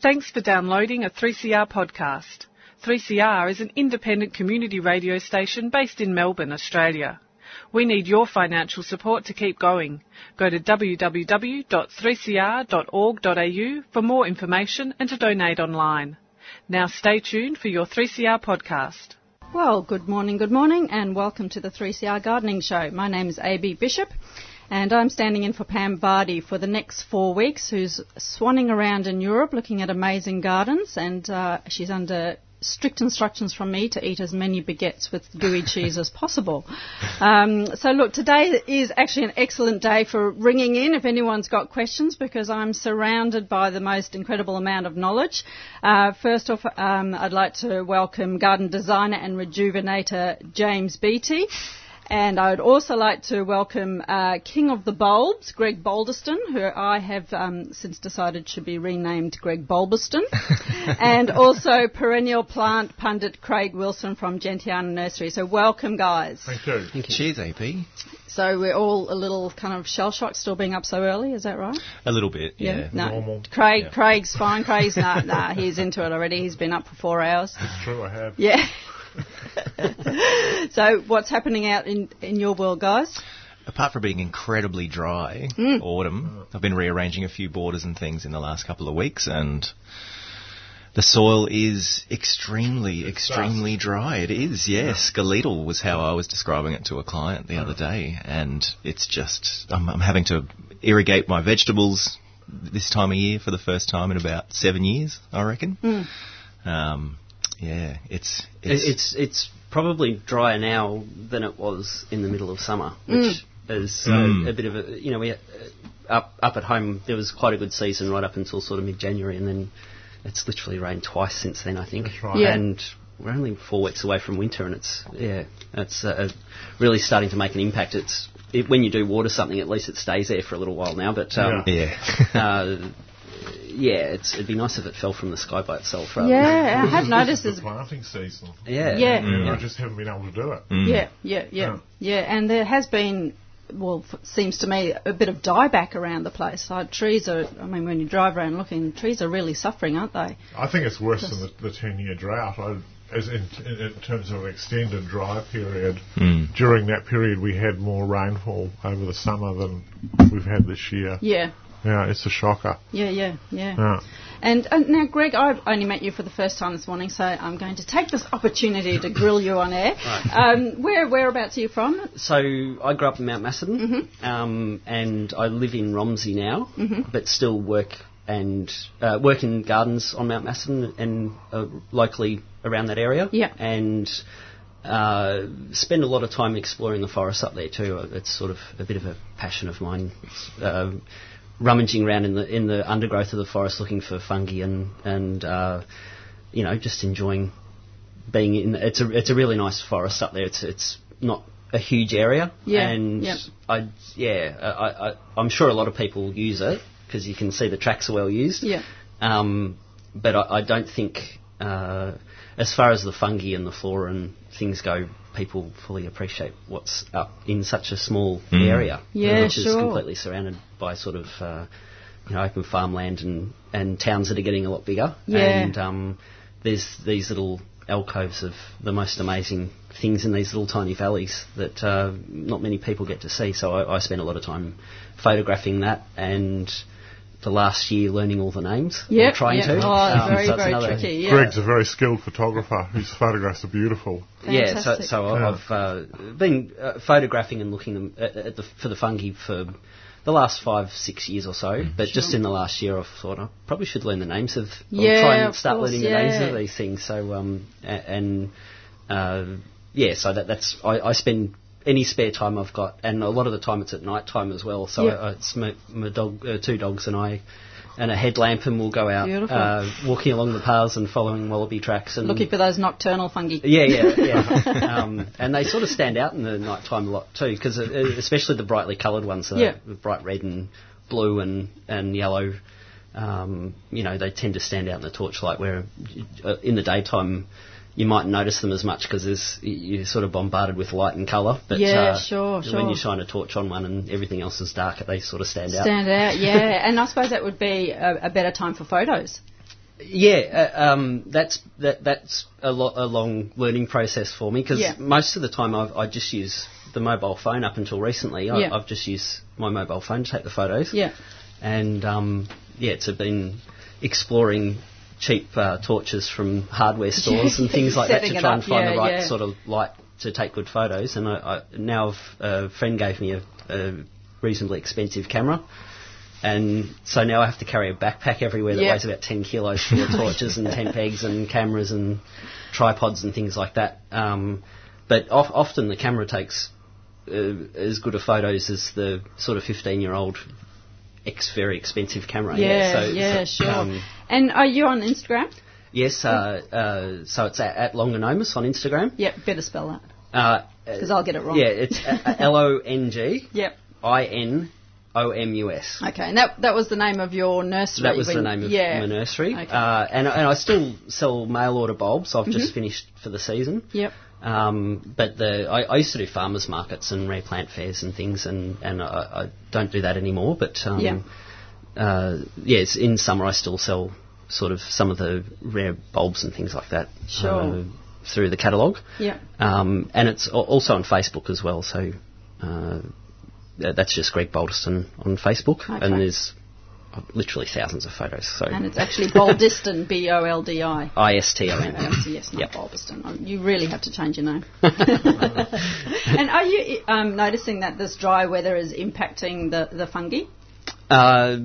Thanks for downloading a 3CR podcast. 3CR is an independent community radio station based in Melbourne, Australia. We need your financial support to keep going. Go to www.3cr.org.au for more information and to donate online. Now stay tuned for your 3CR podcast. Well, good morning, good morning, and welcome to the 3CR Gardening Show. My name is AB Bishop, and I'm standing in for Pam Vardy for the next four weeks, who's swanning around in Europe looking at amazing gardens, and uh, she's under strict instructions from me to eat as many baguettes with gooey cheese as possible. Um, so look, today is actually an excellent day for ringing in if anyone's got questions because I'm surrounded by the most incredible amount of knowledge. Uh, first off, um, I'd like to welcome garden designer and rejuvenator James Beattie. And I would also like to welcome uh, King of the Bulbs, Greg Boldiston, who I have um, since decided should be renamed Greg Bulberston, and also perennial plant pundit Craig Wilson from Gentiana Nursery. So welcome, guys. Thank you. Thank you. Cheers, AP. So we're all a little kind of shell shocked, still being up so early. Is that right? A little bit, yeah. No, Normal. Craig. Yeah. Craig's fine. Craig's nah, nah. He's into it already. He's been up for four hours. It's true, I have. Yeah. so what's happening out in in your world, guys? Apart from being incredibly dry Mm. autumn, I've been rearranging a few borders and things in the last couple of weeks, and the soil is extremely, extremely dry. It is, yes. Skeletal was how I was describing it to a client the other day, and it's just I'm, I'm having to irrigate my vegetables this time of year for the first time in about seven years, I reckon. Um, yeah, it's It's it's, it's, it's probably drier now than it was in the middle of summer, which is uh, Mm. a bit of a you know we uh, up up at home there was quite a good season right up until sort of mid January, and then it's literally rained twice since then I think. That's right. Yeah. And we're only four weeks away from winter, and it's yeah, it's uh, really starting to make an impact. It's it, when you do water something, at least it stays there for a little while now. But um, yeah. uh, yeah, it's, it'd be nice if it fell from the sky by itself. Rather Yeah, I have noticed is there's the planting season. Than, yeah. Yeah. And I mm. just haven't been able to do it. Mm. Yeah, yeah, yeah, Yeah. yeah. And there has been, well, f- seems to me, a bit of dieback around the place. Like trees are, I mean, when you drive around looking, trees are really suffering, aren't they? I think it's worse than the, the 10 year drought. I, as in, in, in terms of an extended dry period, mm. during that period we had more rainfall over the summer than we've had this year. Yeah, Yeah, it's a shocker. yeah, yeah, yeah. Yeah. And, and now, Greg, I've only met you for the first time this morning, so I'm going to take this opportunity to grill you on air. Um, where whereabouts are you from? So I grew up in Mount Macedon, um, and I live in Romsey now, but still work and uh, work in gardens on Mount Macedon and uh, locally around that area. Yeah. and uh, spend a lot of time exploring the forest up there too. It's sort of a bit of a passion of mine. Uh, rummaging around in the in the undergrowth of the forest, looking for fungi and and uh, you know just enjoying being in. It's a it's a really nice forest up there. It's it's not a huge area, Yeah, and yep. I yeah I, I I'm sure a lot of people use it because you can see the tracks are well used. Yeah. Um, but I, I don't think, uh, as far as the fungi and the flora and things go, people fully appreciate what's up in such a small area, Yeah, which is completely surrounded by sort of uh, you know open farmland and, and towns that are getting a lot bigger. Yeah. And um, there's these little alcoves of the most amazing things in these little tiny valleys that uh, not many people get to see. So I, I spend a lot of time photographing that and the last year learning all the names. or Yep, trying yep. to. Oh, Um, very, so very another- tricky. Yeah. Greg's a very skilled photographer whose photographs are beautiful. Yeah, so, so I- Yeah. I've uh, been uh, photographing and looking them at, at the, for the fungi for the last five, six years or so. But just in the last year, I've thought I probably should learn the names of, or Yeah, try and start course, learning the names of these things. So, um, and uh, yeah, so that, that's I, I spend any spare time I've got, and a lot of the time it's at night time as well. So Yeah. I, it's my, my dog, uh, two dogs, and I. And a headlamp, and we'll go out uh, walking along the paths and following wallaby tracks. And Looking for those nocturnal fungi. yeah, yeah, yeah. um, and they sort of stand out in the night time a lot too, because especially the brightly coloured ones, uh, Yeah. bright red and blue and and yellow. Um, you know, they tend to stand out in the torchlight. Where uh, in the daytime, you might notice them as much because you're sort of bombarded with light and colour. But Yeah, uh, sure, When you shine a torch on one and everything else is dark, they sort of stand out. Stand out, yeah. and I suppose that would be a, a better time for photos. Yeah, uh, um, that's that, that's a, lo- a long learning process for me because Yeah. most of the time I've, I just use the mobile phone. Up until recently, I, Yeah. I've just used my mobile phone to take the photos. Yeah. and um, yeah, it's been exploring cheap uh, torches from hardware stores and things like that to try and find yeah, the right yeah. sort of light to take good photos. And I, I, now a friend gave me a, a reasonably expensive camera. And so now I have to carry a backpack everywhere that Yeah. weighs about 10 kilos full of torches and 10 pegs and cameras and tripods and things like that. Um, but of, often the camera takes uh, as good a photos as the sort of 15 year old ex very expensive camera. Yeah, so, yeah, so, sure. um, and are you on Instagram? yes, uh, uh, so it's at, at Longinomus on Instagram. Yep, better spell that. Uh, Because I'll get it wrong. yeah, it's L O N G Yep. I N O M U S. Okay, and that that was the name of your nursery. That was the name of yeah. my nursery. Okay. Uh, and, and I still sell mail order bulbs. I've Mm-hmm. just finished for the season. Yep. Um, but the I, I used to do farmers markets and rare plant fairs and things, and, and I, I don't do that anymore. But um, Yeah. uh, yes, in summer I still sell sort of some of the rare bulbs and things like that Sure. uh, through the catalogue. Yep. Um, and it's also on Facebook as well. So uh, that's just Greg Boldiston on Facebook, Okay. and there's literally thousands of photos. So And it's actually Boldiston, B O L D I. I S T O N. Yes, not Yep. Bulberston. Oh, You really have to change your name. and are you um, noticing that this dry weather is impacting the, the fungi? Uh,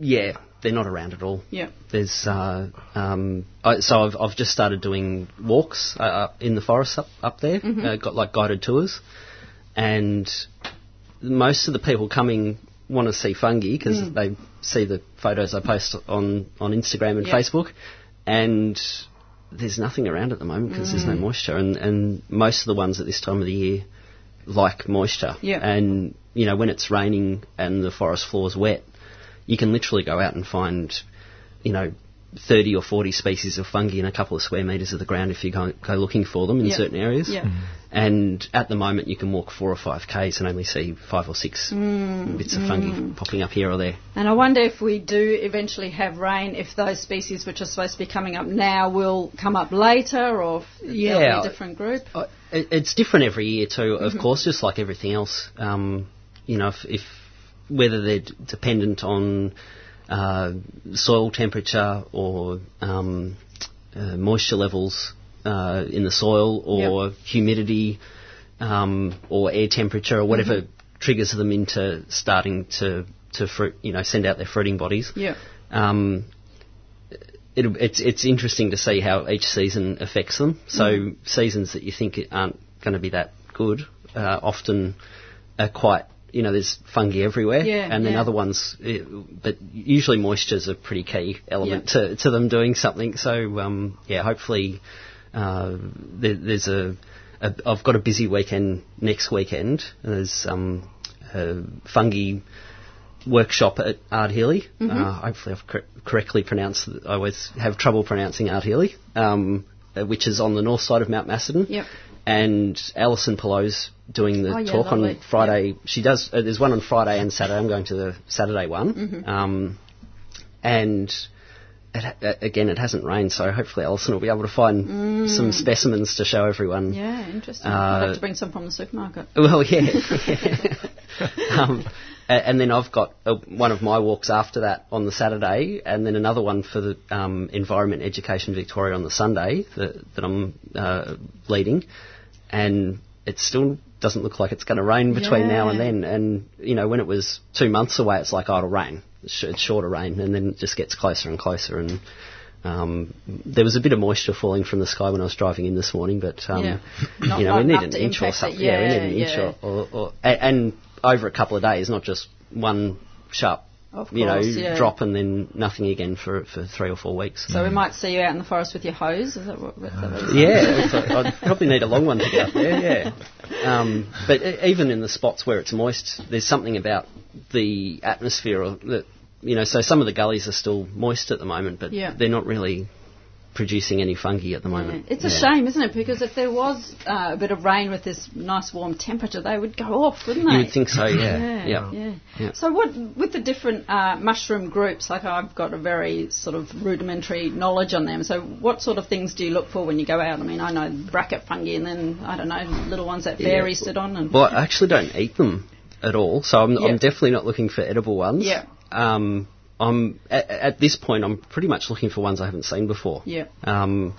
yeah, they're not around at all. Yeah. There's uh, um, I, so I've I've just started doing walks uh, up in the forest up up there. Uh, got like guided tours, and most of the people coming want to see fungi because they see the photos I post on on Instagram and Yeah. Facebook, and there's nothing around at the moment because there's no mm. moisture, and and most of the ones at this time of the year like moisture, Yeah. and you know when it's raining and the forest floor is wet, you can literally go out and find, you know, 30 or 40 species of fungi in a couple of square metres of the ground if you go, go looking for them in Yeah. certain areas. Yeah. Mm. And at the moment, you can walk four or five k's and only see five or six Mm, bits of fungi popping up here or there. And I wonder if we do eventually have rain, if those species which are supposed to be coming up now will come up later, or Yeah. a different group. It, it's different every year too, Mm-hmm. of course, just like everything else. Um, you know, if, if whether they're d- dependent on uh, soil temperature or um, uh, moisture levels uh, in the soil or humidity um, or air temperature or whatever Mm-hmm. triggers them into starting to to fruit, you know, send out their fruiting bodies. Yeah. Um, it, it's it's interesting to see how each season affects them. So Mm. seasons that you think aren't going to be that good uh, often are quite. You know, there's fungi everywhere, Yeah, and then yeah. other ones, eh, but usually moisture is a pretty key element to, to them doing something. So, um, yeah, hopefully uh, there, there's a, a. I've got a busy weekend next weekend. There's um, a fungi workshop at Ard Choille. Mm-hmm. Uh, hopefully, I've cor- correctly pronounced. I always have trouble pronouncing Ard Choille, um, uh, which is on the north side of Mount Macedon. Yep. And Alison Pouliot's doing the Oh, yeah, talk lovely. on Friday. She does. Uh, there's one on Friday and Saturday. I'm going to the Saturday one. Mm-hmm. Um, and it, uh, again, it hasn't rained, so hopefully Alison will be able to find some specimens to show everyone. Mm. Yeah, interesting. Uh, I'll have to bring some from the supermarket. Well, yeah. um, and then I've got uh one of my walks after that on the Saturday, and then another one for the um, Environment Education Victoria on the Sunday that, that I'm uh, leading. And it still doesn't look like it's going to rain between now and then. And, you know, when it was two months away, it's like, oh, it'll rain. It's, sh- it's sure to rain. And then it just gets closer and closer. And um, there was a bit of moisture falling from the sky when I was driving in this morning, but um, Yeah. You know, we need an inch or it. something. Yeah, we need an Yeah, inch or, or, or and over a couple of days, not just one sharp, Of you know, course, yeah. drop and then nothing again for for three or four weeks. So we might see you out in the forest with your hose. Is that what? What yeah, I'd probably need a long one to get up there. Yeah, um, but even in the spots where it's moist, there's something about the atmosphere or that you know. So some of the gullies are still moist at the moment, but Yeah. they're not really producing any fungi at the moment. Yeah. It's a shame, isn't it? Because if there was uh, a bit of rain with this nice warm temperature, they would go off, wouldn't they? You would think so, yeah. yeah. yeah. yeah. So, what with the different uh, mushroom groups? Like I've got a very sort of rudimentary knowledge on them. So, what sort of things do you look for when you go out? I mean, I know bracket fungi, and then I don't know little ones that fairies sit on. And well, I actually don't eat them at all, so I'm, I'm definitely not looking for edible ones. Yeah. Um, I'm at, at, this point. I'm pretty much looking for ones I haven't seen before. Yeah. Um,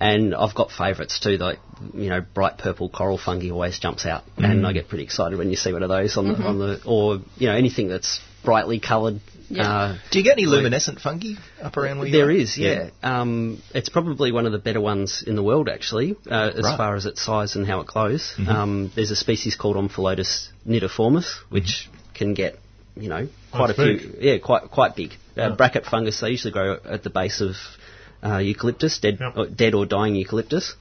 and I've got favourites too, like you know, bright purple coral fungi always jumps out, mm. and I get pretty excited when you see one of those on mm-hmm. the on the or you know anything that's brightly coloured. Yeah. Uh, Do you get any luminescent fungi up around where you There are? is, yeah. yeah. Um, it's probably one of the better ones in the world, actually, uh, as right. far as its size and how it glows. Mm-hmm. Um, there's a species called Omphalotus nidiformis, which mm-hmm. can get you know, quite That's a big. few. Yeah, quite quite big. Uh, yeah. Bracket fungus. They usually grow at the base of uh, eucalyptus, dead, yep. or dead or dying eucalyptus,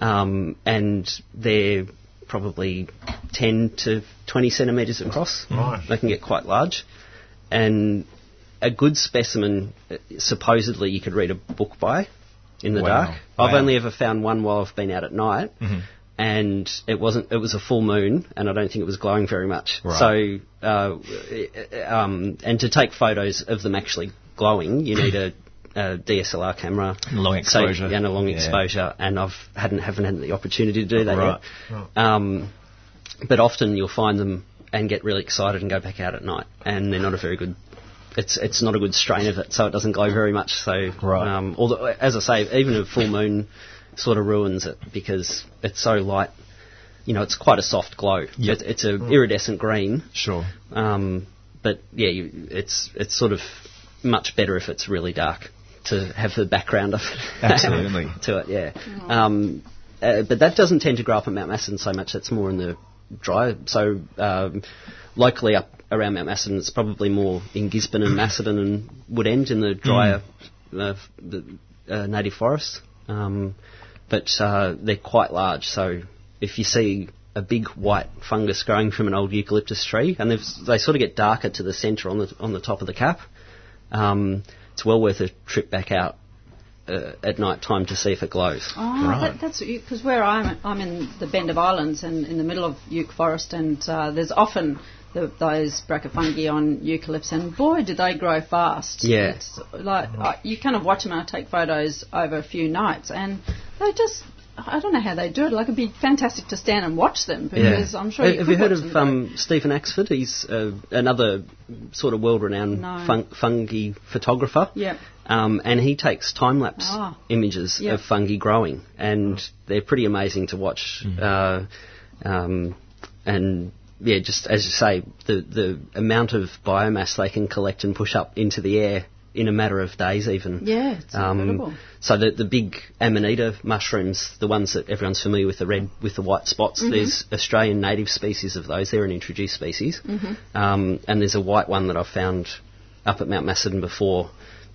um, and they're probably 10 to 20 centimetres across. Right. They can get quite large, and a good specimen, uh, supposedly, you could read a book by in the wow. dark. I've only ever found one while I've been out at night. Mm-hmm and it wasn't. It was a full moon, and I don't think it was glowing very much. Right. So, uh, um, and to take photos of them actually glowing, you need a, a DSLR camera, long exposure, so, and a long yeah. exposure. And I've hadn't haven't had the opportunity to do that right. yet. Right. Um, but often you'll find them and get really excited and go back out at night, and they're not a very good it's it's not a good strain of it, so it doesn't glow very much. So, right. um, although as I say, even a full moon sort of ruins it because it's so light. You know, it's quite a soft glow. Yep. It, it's a iridescent green. Sure. Um, but yeah, you, it's it's sort of much better if it's really dark to have the background of absolutely to it. Yeah. Um, uh, but that doesn't tend to grow up at Mount Macedon so much. That's more in the dry. So um, locally up around Mount Macedon, it's probably more in Gisborne and Macedon and Woodend in the drier mm. uh, the, uh, native forests. Um, but uh, they're quite large. So if you see a big white fungus growing from an old eucalyptus tree, and they sort of get darker to the centre on the on the top of the cap, um, it's well worth a trip back out uh, at night time to see if it glows. Oh, right. that, that's because where I'm, I'm in the Bend of Islands and in the middle of Euc Forest, and uh, there's often the, those brachyfungi on eucalypts, and boy, do they grow fast. Yeah. It's like uh, you kind of watch them and I take photos over a few nights, and they just. I don't know how they do it. Like it'd be fantastic to stand and watch them because yeah. I'm sure. You have you heard of um, Stephen Axford? He's uh, another sort of world-renowned no. fun- fungi photographer. Yeah. Um, and he takes time-lapse oh. images yep. of fungi growing, and they're pretty amazing to watch. Mm. Uh, um, and yeah, just as you say, the the amount of biomass they can collect and push up into the air in a matter of days, even. Yeah, it's um, incredible. So the the big amanita mushrooms, the ones that everyone's familiar with, the red with the white spots. Mm-hmm. There's Australian native species of those. They're an introduced species. Mm-hmm. Um, and there's a white one that I've found up at Mount Macedon before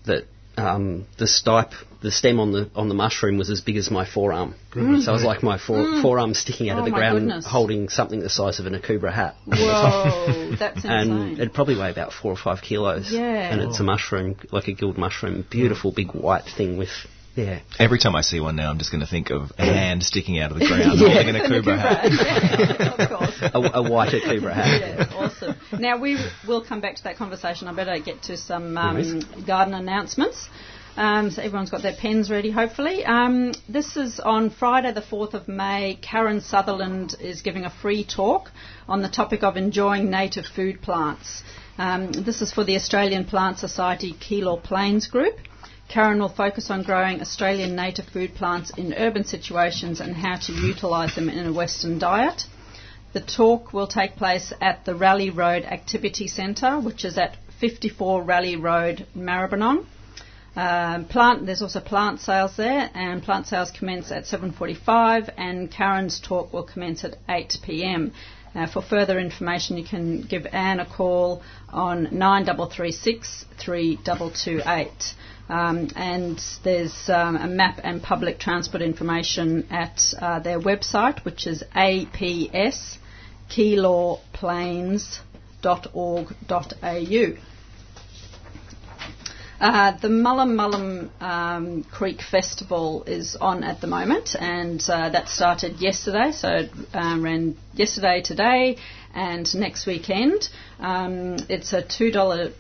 that um, the stipe, the stem on the on the mushroom was as big as my forearm. Mm. So it was like my fore, Mm. forearm sticking out Oh of the ground, goodness. holding something the size of an akubra hat. Whoa, that's and it'd probably weigh about four or five kilos. Yeah. And it's a mushroom, like a gilled mushroom, beautiful big white thing with, yeah. Every time I see one now, I'm just going to think of a hand sticking out of the ground Yeah. holding an akubra hat. yeah, of course. A, a white akubra hat. Yeah, awesome. Now we will come back to that conversation. I better get to some um, Nice. garden announcements. Um, so everyone's got their pens ready, hopefully. Um, this is on Friday, the 4th of May. Karen Sutherland is giving a free talk on the topic of enjoying native food plants. Um, this is for the Australian Plant Society Keilor Plains Group. Karen will focus on growing Australian native food plants in urban situations and how to utilise them in a Western diet. The talk will take place at the Raleigh Road Activity Centre, which is at 54 Raleigh Road, Maribyrnong. Um, plant, there's also plant sales there, and plant sales commence at 7:45, and Karen's talk will commence at 8 p.m. Uh, for further information, you can give Anne a call on 9336 3228. Um, and there's um, a map and public transport information at uh, their website, which is apskeilorplains.org.au. Uh, the Mullum Mullum um, Creek Festival is on at the moment, and uh, that started yesterday. So it um, ran yesterday, today, and next weekend. Um, it's a two dollar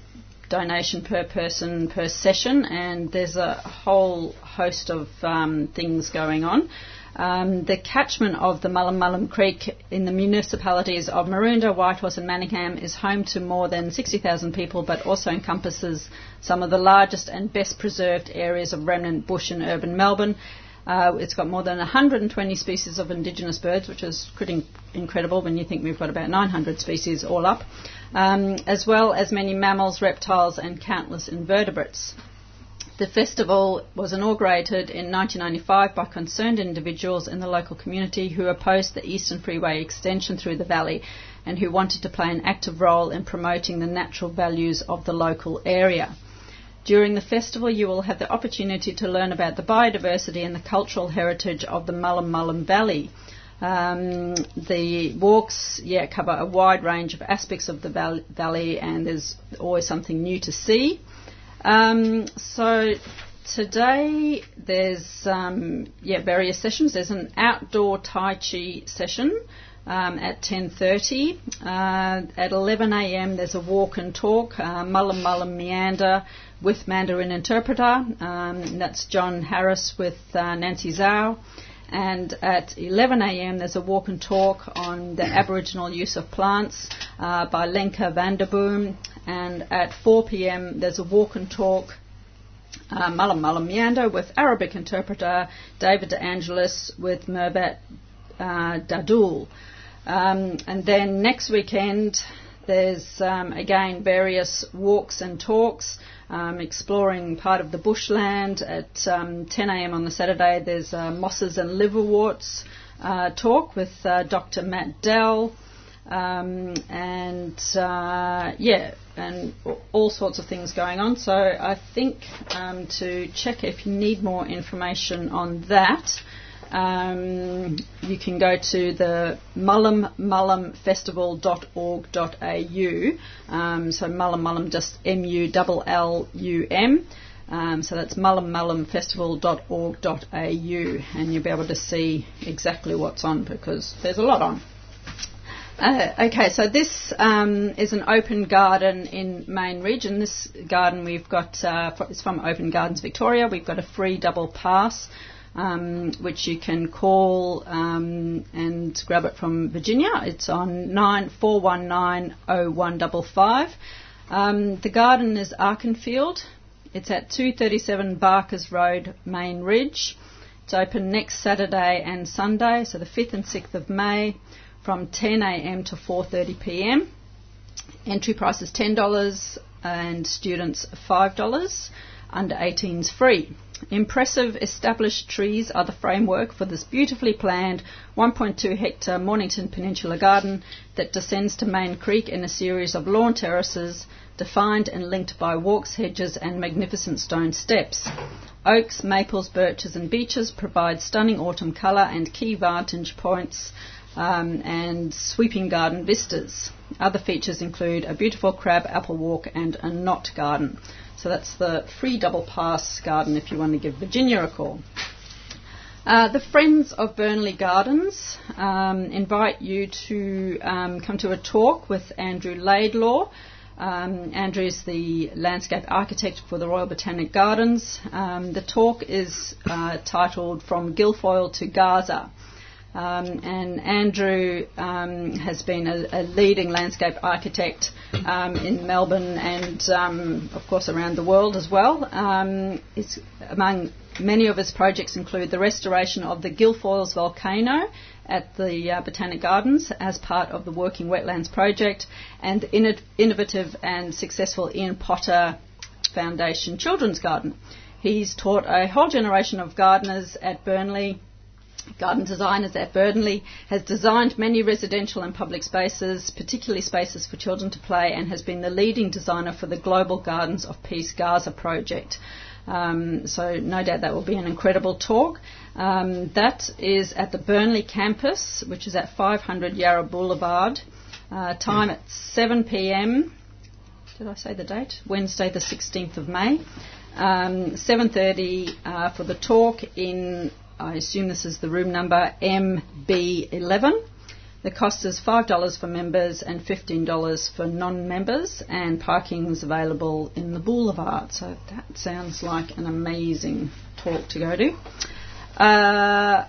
donation per person per session, and there's a whole host of um, things going on. Um, the catchment of the Mullum Mullum Creek in the municipalities of Maroondah, Whitehorse and Manningham is home to more than 60,000 people but also encompasses some of the largest and best preserved areas of remnant bush in urban Melbourne. Uh, it's got more than 120 species of indigenous birds, which is pretty incredible when you think we've got about 900 species all up, um, as well as many mammals, reptiles, and countless invertebrates. The festival was inaugurated in 1995 by concerned individuals in the local community who opposed the Eastern Freeway extension through the valley and who wanted to play an active role in promoting the natural values of the local area. During the festival, you will have the opportunity to learn about the biodiversity and the cultural heritage of the Mullum Mullum Valley. Um, the walks, yeah, cover a wide range of aspects of the val- valley, and there's always something new to see. Um, so today there's um, yeah various sessions. There's an outdoor Tai Chi session um, at 10:30. Uh, at 11 a.m. there's a walk and talk, uh, Mullum Mullum Meander with Mandarin interpreter. Um, that's John Harris with uh, Nancy Zhao. And at 11 a.m. there's a walk and talk on the Aboriginal use of plants uh, by Lenka Vanderboom and at 4 p.m. there's a walk and talk uh, Mullum Mullum Meander with Arabic interpreter David De Angelis with Merbat uh, Dadul. Um, and then next weekend there's um, again various walks and talks um, exploring part of the bushland. At um, 10 a.m. on the Saturday there's uh, mosses and liverworts uh, talk with uh, Dr. Matt Dell. Um, and uh, yeah, and all sorts of things going on. So I think um, to check if you need more information on that, um, you can go to the mullummullumfestival.org.au. Um, so Mullum Mullum just M U L L U M. Um, so that's mullummullumfestival.org.au, and you'll be able to see exactly what's on because there's a lot on. Uh, okay, so this um, is an open garden in Main Ridge, and this garden we've got uh, is from Open Gardens Victoria. We've got a free double pass, um, which you can call um, and grab it from Virginia. It's on nine four one nine oh one double five. Um, the garden is Arkenfield. It's at 237 Barkers Road, Main Ridge. It's open next Saturday and Sunday, so the 5th and 6th of May from 10 a.m. to 4:30 p.m. Entry price is $10 and students $5. Under 18s free. Impressive established trees are the framework for this beautifully planned 1.2 hectare Mornington Peninsula garden that descends to Main Creek in a series of lawn terraces defined and linked by walks, hedges, and magnificent stone steps. Oaks, maples, birches, and beeches provide stunning autumn colour and key vantage points um, and sweeping garden vistas. Other features include a beautiful crab apple walk and a knot garden. So that's the free double pass garden if you want to give Virginia a call. Uh, the Friends of Burnley Gardens um, invite you to um, come to a talk with Andrew Laidlaw. Um, Andrew is the landscape architect for the Royal Botanic Gardens. Um, the talk is uh, titled From Guilfoyle to Gaza. Um, and Andrew um, has been a, a, leading landscape architect um, in Melbourne and, um, of course, around the world as well. Um, among many of his projects include the restoration of the Guilfoyle's volcano at the uh, Botanic Gardens as part of the Working Wetlands project, and the inno- innovative and successful Ian Potter Foundation Children's Garden. He's taught a whole generation of gardeners at Burnley Garden Designers at Burnley has designed many residential and public spaces, particularly spaces for children to play, and has been the leading designer for the Global Gardens of Peace Gaza project. Um, so no doubt that will be an incredible talk. Um, that is at the Burnley campus, which is at 500 Yarra Boulevard. Uh, time at 7 p.m. did I say the date? Wednesday, the 16th of May. Um, 7:30 uh, for the talk in. I assume this is the room number MB11. The cost is $5 for members and $15 for non-members, and parking is available in the Boulevard. So that sounds like an amazing talk to go to. Uh,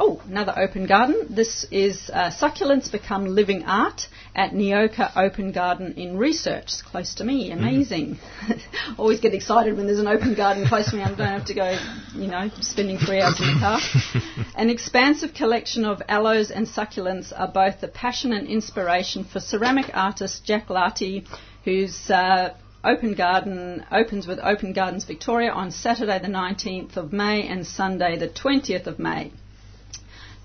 Oh, another open garden. This is uh, Succulents Become Living Art at Neoka Open Garden in Research. It's close to me. Amazing. Mm-hmm. Always get excited when there's an open garden close to me. I don't have to go, you know, spending three hours in the car. an expansive collection of aloes and succulents are both the passion and inspiration for ceramic artist Jack Larty, whose uh, Open Garden opens with Open Gardens Victoria on Saturday the 19th of May and Sunday the 20th of May.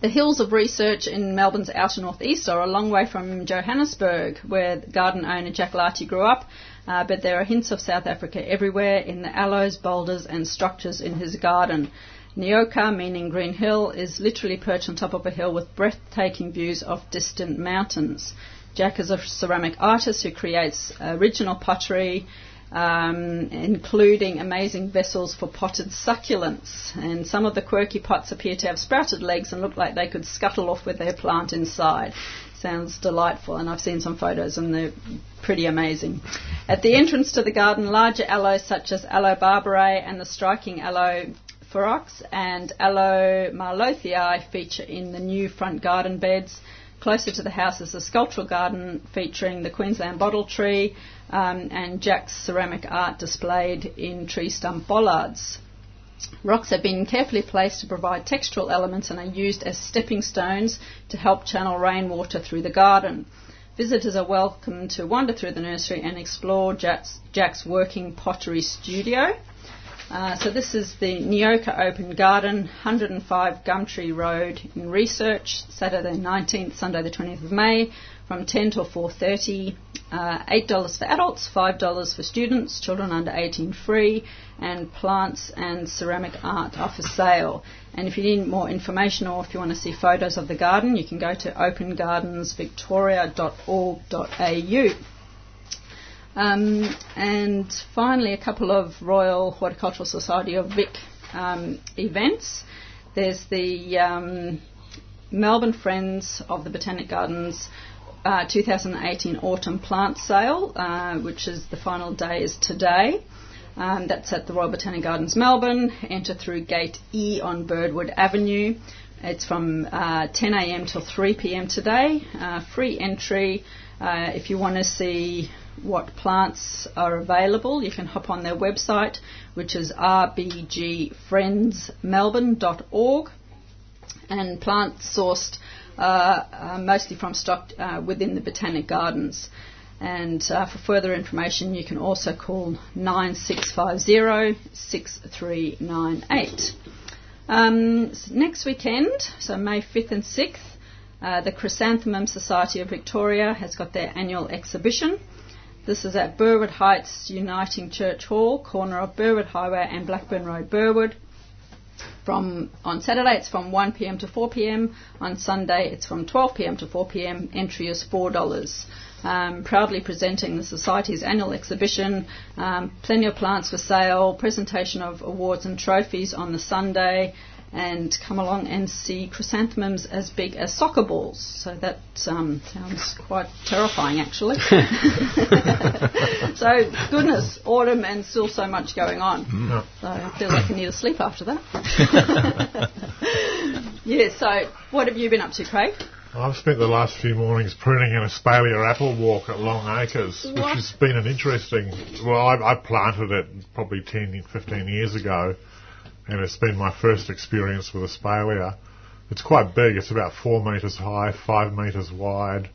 The Hills of Research in Melbourne's outer northeast are a long way from Johannesburg, where garden owner Jack Larty grew up, uh, but there are hints of South Africa everywhere in the aloes, boulders, and structures in his garden. Neoka, meaning Green Hill, is literally perched on top of a hill with breathtaking views of distant mountains. Jack is a ceramic artist who creates original pottery, um, including amazing vessels for potted succulents. And some of the quirky pots appear to have sprouted legs and look like they could scuttle off with their plant inside. Sounds delightful, and I've seen some photos and they're pretty amazing. At the entrance to the garden, larger aloes such as Aloe barbarae and the striking Aloe ferox and Aloe marlothii feature in the new front garden beds. Closer to the house is a sculptural garden featuring the Queensland bottle tree um, and Jack's ceramic art displayed in tree stump bollards. Rocks have been carefully placed to provide textural elements and are used as stepping stones to help channel rainwater through the garden. Visitors are welcome to wander through the nursery and explore Jack's, Jack's working pottery studio. Uh, so this is the Neoka Open Garden, 105 Gumtree Road in Research, Saturday 19th, Sunday the 20th of May, from 10 till 4:30. Uh, $8 for adults, $5 for students, children under 18 free, and plants and ceramic art are for sale. And if you need more information or if you want to see photos of the garden, you can go to opengardensvictoria.org.au. Um, and finally, a couple of Royal Horticultural Society of Vic um, events. There's the um, Melbourne Friends of the Botanic Gardens uh, 2018 Autumn Plant Sale, uh, which is the final day is today. Um, that's at the Royal Botanic Gardens, Melbourne. Enter through Gate E on Birdwood Avenue. It's from uh, 10 a.m. till 3 p.m. today. Uh, free entry. Uh, if you want to see what plants are available, you can hop on their website, which is rbgfriendsmelbourne.org. And plants sourced mostly from stock uh, within the Botanic Gardens. And uh, for further information, you can also call 9650 6398. Um, next weekend, so May 5th and 6th, uh, the Chrysanthemum Society of Victoria has got their annual exhibition. This is at Burwood Heights Uniting Church Hall, corner of Burwood Highway and Blackburn Road, Burwood. From on Saturday it's from 1 p.m. to 4 p.m. On Sunday it's from 12 p.m. to 4 p.m. Entry is four dollars. Um, proudly presenting the Society's annual exhibition. Um, plenty of plants for sale, presentation of awards and trophies on the Sunday, and come along and see chrysanthemums as big as soccer balls. So that um, sounds quite terrifying, actually. so, goodness, autumn and still so much going on. Mm. So I feel like I need a sleep after that. yeah, so what have you been up to, Craig? I've spent the last few mornings pruning an espalier apple walk at Long Acres, what? which has been an interesting. Well, I, I planted it probably 10, 15 years ago and it's been my first experience with a Espalier. It's quite big. It's about four metres high, five metres wide,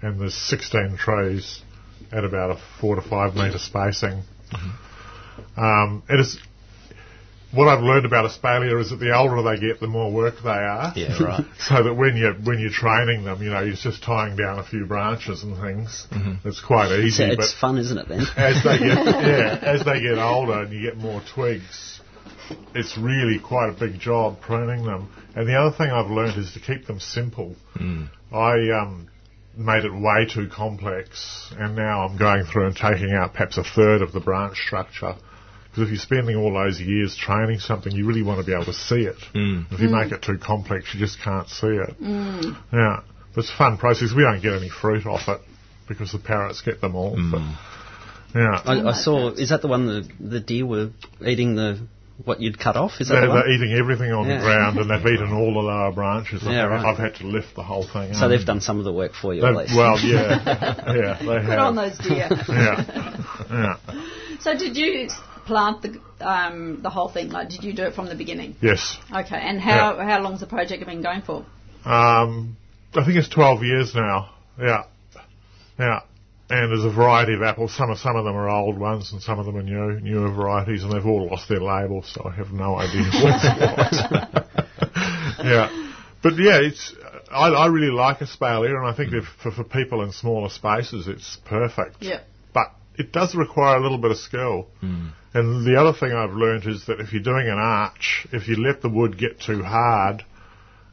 and there's 16 trees at about a four to five metre spacing. Mm-hmm. Um, it is. What I've learned about Espalier is that the older they get, the more work they are. Yeah, right. so that when you're when you're training them, you know, you're just tying down a few branches and things. Mm-hmm. It's quite easy. It's, it's fun, isn't it? Then as they get yeah, as they get older and you get more twigs, it's really quite a big job pruning them. And the other thing I've learned is to keep them simple. Mm. I um, made it way too complex, and now I'm going through and taking out perhaps a third of the branch structure. Because if you're spending all those years training something, you really want to be able to see it. If you make it too complex, you just can't see it. Yeah, but it's a fun process. We don't get any fruit off it because the parrots get them all. But, yeah, I, I saw. Is that the one the the deer were eating the what you'd cut off? Is that they're, the they're eating everything on Yeah. the ground, and they've eaten all the lower branches. Yeah, I've, right. I've had to lift the whole thing. So up. they've done some of the work for you, They've- at least. well, yeah, yeah, they have. Put on those deer. yeah, yeah, so did you plant the um, the whole thing? Like, did you do it from the beginning? yes. Okay. And how how long's the project been going for? Um, I think it's 12 years now. Yeah, yeah. And there's a variety of apples. Some of some of them are old ones, and some of them are new, newer varieties, and they've all lost their labels, so I have no idea what's what. yeah, but yeah, it's. I, I really like Espalier, and I think if, for, for people in smaller spaces, it's perfect. Yeah. But it does require a little bit of skill. Hmm. And the other thing I've learned is that if you're doing an arch, if you let the wood get too hard,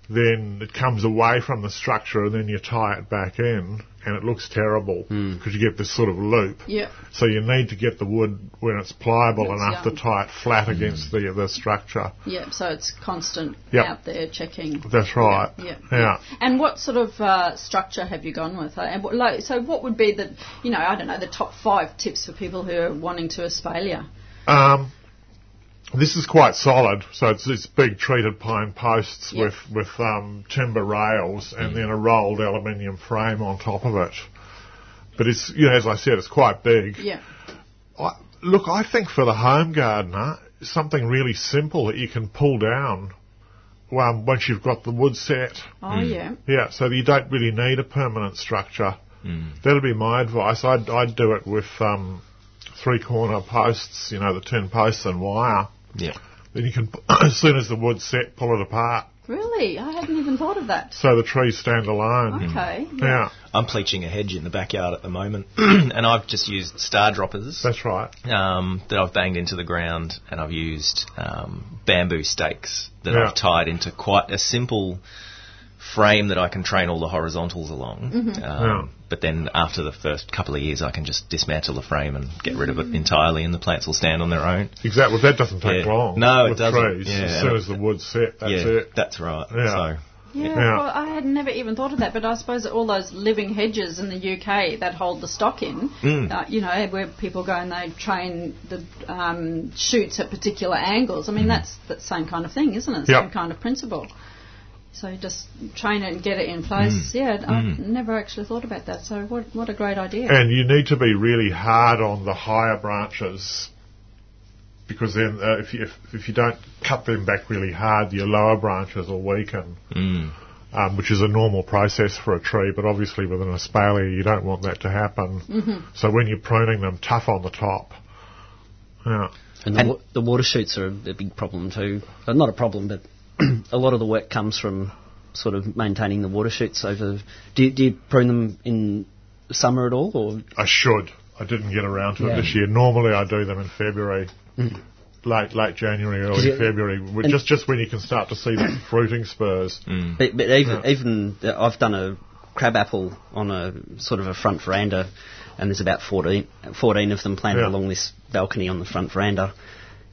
then it comes away from the structure and then you tie it back in and it looks terrible because you get this sort of loop. Yeah. So you need to get the wood when it's pliable it's enough young. to tie it flat against the the structure. Yeah. So it's constant Yep. out there checking. That's right. Yeah. Yeah. And what sort of uh, structure have you gone with? Uh, and what, like, so what would be the, you know, I don't know, the top five tips for people who are wanting to Espalier? Um, this is quite solid, so it's, it's big treated pine posts Yep. with with um, timber rails and then a rolled aluminium frame on top of it. But it's you know as I said, it's quite big. Yeah. I, look, I think for the home gardener, something really simple that you can pull down um, once you've got the wood set. Oh, yeah. Yeah, so you don't really need a permanent structure. That'd be my advice. I'd, I'd do it with um, three corner posts, you know, the tin posts and wire. Yeah. Then you can, as soon as the wood's set, pull it apart. Really? I hadn't even thought of that. So the trees stand alone. Okay. Yeah, I'm pleaching a hedge in the backyard at the moment, and I've just used star droppers that's right. um, that I've banged into the ground, and I've used um, bamboo stakes that Yeah. I've tied into quite a simple frame that I can train all the horizontals along. Um, Yeah. But then after the first couple of years, I can just dismantle the frame and get rid of it entirely, and the plants will stand on their own. Exactly. Well, That doesn't take Yeah. long. No, it with doesn't. Trees. Yeah, As soon as the wood's set, that's yeah, it. that's right. Yeah. So Yeah, Yeah. well, I had never even thought of that, but I suppose all those living hedges in the UK that hold the stock in, Mm. uh, you know, where people go and they train the um, shoots at particular angles. I mean, that's the same kind of thing, isn't it? Mm. Yep. Same kind of principle. So just train it and get it in place. Mm. Yeah, I've never actually thought about that. So what, what a great idea. And you need to be really hard on the higher branches because then uh, if, you, if, if you don't cut them back really hard, your lower branches will weaken, mm, um, which is a normal process for a tree. But obviously with an espalier, you don't want that to happen. So when you're pruning them, tough on the top. Yeah. And, the, wa- the water shoots are a, a big problem too. Uh, not a problem, but a lot of the work comes from sort of maintaining the water shoots over. Do you, do you prune them in summer at all, or I should. I didn't get around to Yeah. it this year. Normally I do them in February. Late, late January, early you- February, just just when you can start to see the fruiting spurs. But, but even even uh, I've done a crab apple on a sort of a front veranda, and there's about 14, 14 of them planted Yeah. along this balcony on the front veranda,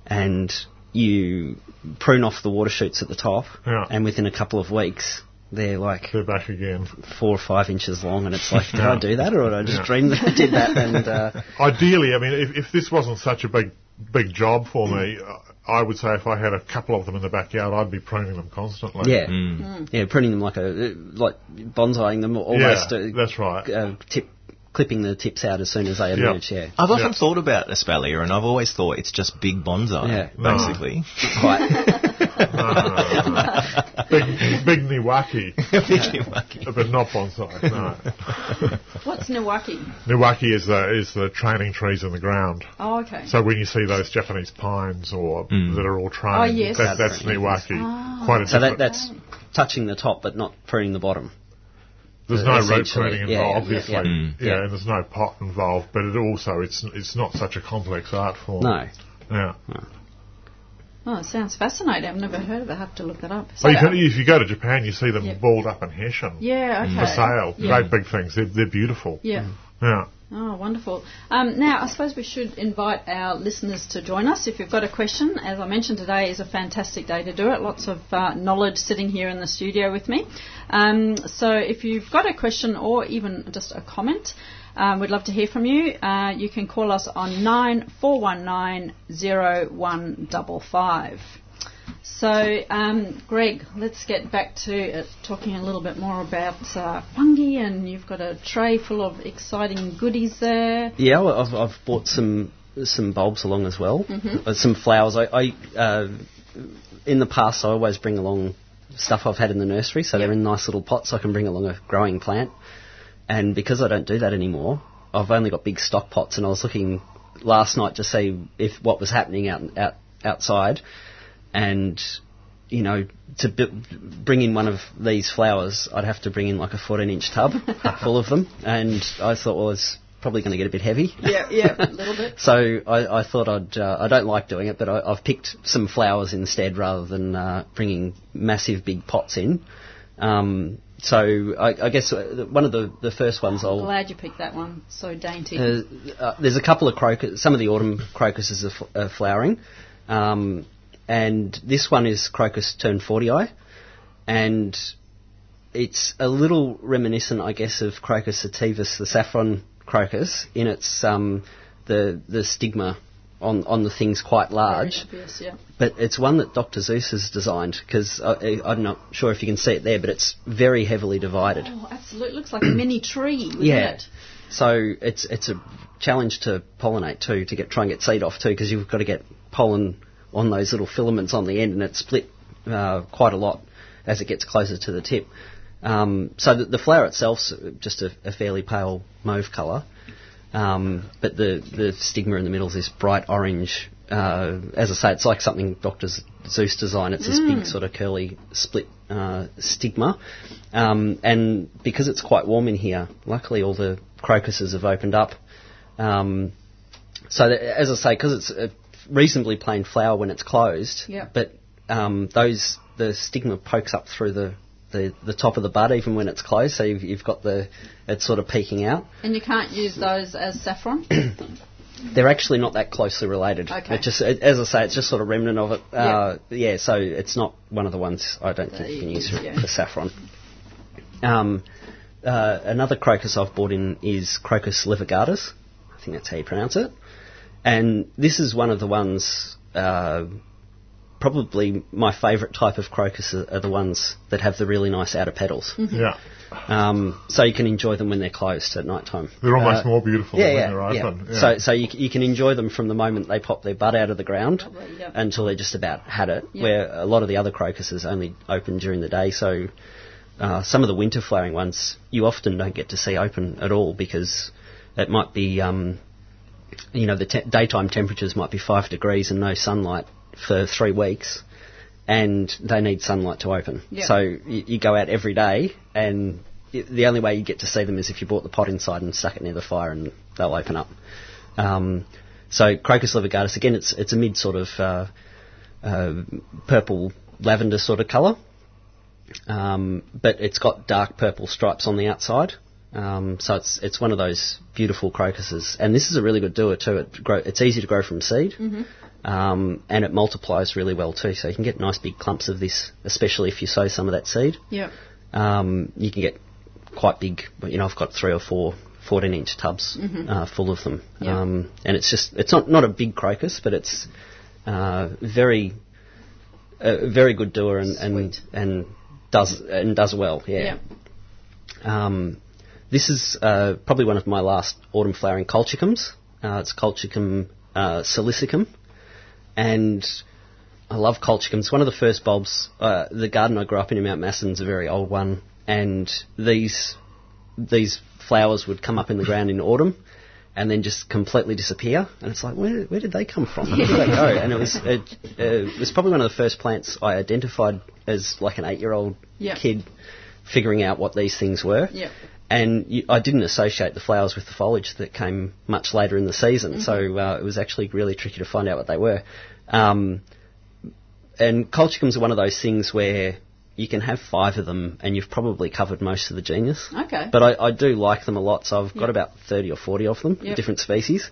and you prune off the water shoots at the top, Yeah. and within a couple of weeks they're like They're back again. four or five inches long, and it's like, did Yeah. I do that, or did I just Yeah. dream that I did that? And uh, Ideally, I mean, if, if this wasn't such a big big job for me, uh, I would say if I had a couple of them in the backyard, I'd be pruning them constantly. yeah, yeah, pruning them like a like bonsaiing them almost. Yeah, uh, that's right. uh, tip, clipping the tips out as soon as they emerge. Yeah, I've often Yeah. thought about espalier, and I've always thought it's just big bonsai, Yeah. No. basically. quite. Big big Niwaki, Big but not bonsai. No. What's Niwaki? Niwaki is the is the training trees in the ground. Oh, okay. So when you see those Japanese pines or mm. that are all trained, Oh, yes. that, that's Niwaki. Ah. Quite a So that, that's touching the top, but not pruning the bottom. There's no rope essentially, pruning yeah, involved, yeah, obviously. yeah. Mm. Yeah, Yeah. and there's no pot involved, but it also it's it's not such a complex art form. No. Yeah. Oh, it sounds fascinating. I've never heard of it. I have to look that up. Oh, so, Well, you can, if you go to Japan, you see them Yep. balled up in Hessian yeah, okay. for sale. Yeah. Great big things. They're, they're beautiful. Yeah. Yeah. Oh, wonderful. Um, now, I suppose we should invite our listeners to join us. If you've got a question, as I mentioned, today is a fantastic day to do it. Lots of uh, knowledge sitting here in the studio with me. Um, so, if you've got a question or even just a comment, um, we'd love to hear from you. Uh, you can call us on 9419 0155. So, um, Greg, let's get back to uh, talking a little bit more about uh, fungi, and you've got a tray full of exciting goodies there. Yeah, well, I've, I've bought some some bulbs along as well, uh, some flowers. I, I uh, in the past I always bring along stuff I've had in the nursery, so they're in nice little pots. I can bring along a growing plant, and because I don't do that anymore, I've only got big stock pots. And I was looking last night to see if what was happening out out outside, and you know, to b- bring in one of these flowers, I'd have to bring in like a 14 inch tub full of them. And I thought, well, it's probably going to get a bit heavy. Yeah, yeah, a little bit. So I, I thought I'd, uh, I don't like doing it, but I, I've picked some flowers instead rather than uh, bringing massive big pots in. Um, so I, I guess uh, one of the, the first ones I'll Glad you picked that one. So dainty. uh, uh, there's a couple of crocus. Some of the autumn crocuses are, f- are flowering, um, and this one is crocus tournefortii, and it's a little reminiscent, I guess, of Crocus sativus, the saffron crocus, in its um, the the stigma on on the thing's quite large. obvious, yeah. But it's one that Dr. Seuss has designed because I'm not sure if you can see it there, but it's very heavily divided. Oh, absolutely. Looks like a mini tree, Yeah. it? So it's it's a challenge to pollinate too, to get try and get seed off too, because you've got to get pollen on those little filaments on the end, and it's split uh, quite a lot as it gets closer to the tip. Um, so the, the flower itself's just a, a fairly pale mauve colour, um, but the the stigma in the middle is this bright orange. Uh, as I say, it's like something Dr. Seuss designed. It's this big sort of curly split uh, stigma, um, and because it's quite warm in here, luckily all the crocuses have opened up. Um, so that, as I say, because it's a reasonably plain flower when it's closed, Yeah. but um, those the stigma pokes up through the, the, the top of the bud even when it's closed. So you've, you've got the it's sort of peeking out. And you can't use those as saffron? They're actually not that closely related. Okay. It just, it, as I say, it's just sort of remnant of it. Uh, yeah. So it's not one of the ones I don't think you can use for, Yeah. for saffron. Um, uh, another crocus I've bought in is Crocus laevigatus. I think that's how you pronounce it. And this is one of the ones, uh, probably my favourite type of crocus are, are the ones that have the really nice outer petals. Yeah. Um, so you can enjoy them when they're closed at night time. They're almost Uh, more beautiful yeah, than yeah, when they're open. Yeah. So, so you, you can enjoy them from the moment they pop their bud out of the ground Lovely, yeah. until they're just about had it. Yeah. Where a lot of the other crocuses only open during the day. So uh, some of the winter flowering ones you often don't get to see open at all because it might be, um, you know, the te- daytime temperatures might be five degrees and no sunlight for three weeks. And they need sunlight to open. So you, you go out every day, and y- the only way you get to see them is if you brought the pot inside and stuck it near the fire, and they'll open up. Um, so Crocus laevigatus, again, it's it's a mid sort of uh, uh, purple lavender sort of colour, um, but it's got dark purple stripes on the outside. Um, so it's it's one of those beautiful crocuses, and this is a really good doer too. It grow, it's easy to grow from seed, um, and it multiplies really well too. So you can get nice big clumps of this, especially if you sow some of that seed. yeah. Um, you can get quite big. You know, I've got three or four 14 inch tubs uh, full of them, Yeah. um, and it's just it's not not a big crocus, but it's uh, very a very good doer and and, Sweet. and does and does well. Yeah. Um, this is uh, probably one of my last autumn flowering colchicums. Uh, it's Colchicum uh, cilicicum, and I love colchicum. It's one of the first bulbs. Uh, the garden I grew up in in Mount Macedon's a very old one, and these these flowers would come up in the ground in autumn. And then just completely disappear, and it's like, where, where did they come from? Where did they go? And it was it, uh, it was probably one of the first plants I identified as like an eight-year-old Yeah. kid figuring out what these things were. Yeah. And you, I didn't associate the flowers with the foliage that came much later in the season, so uh, it was actually really tricky to find out what they were. Um, and colchicums are one of those things where you can have five of them and you've probably covered most of the genus. Okay. But I, I do like them a lot, so I've got about 30 or 40 of them, Yep. different species.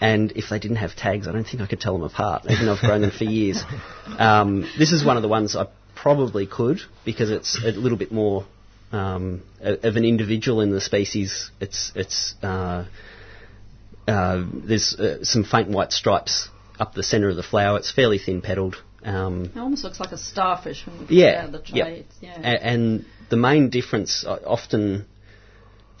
And if they didn't have tags, I don't think I could tell them apart, even though I've grown them for years. Um, this is one of the ones I probably could because it's a little bit more um, of an individual in the species. It's it's uh, uh, there's uh, some faint white stripes up the centre of the flower. It's fairly thin petalled. Um, It almost looks like a starfish when we yeah, the. It's- yeah. A- and the main difference, uh, often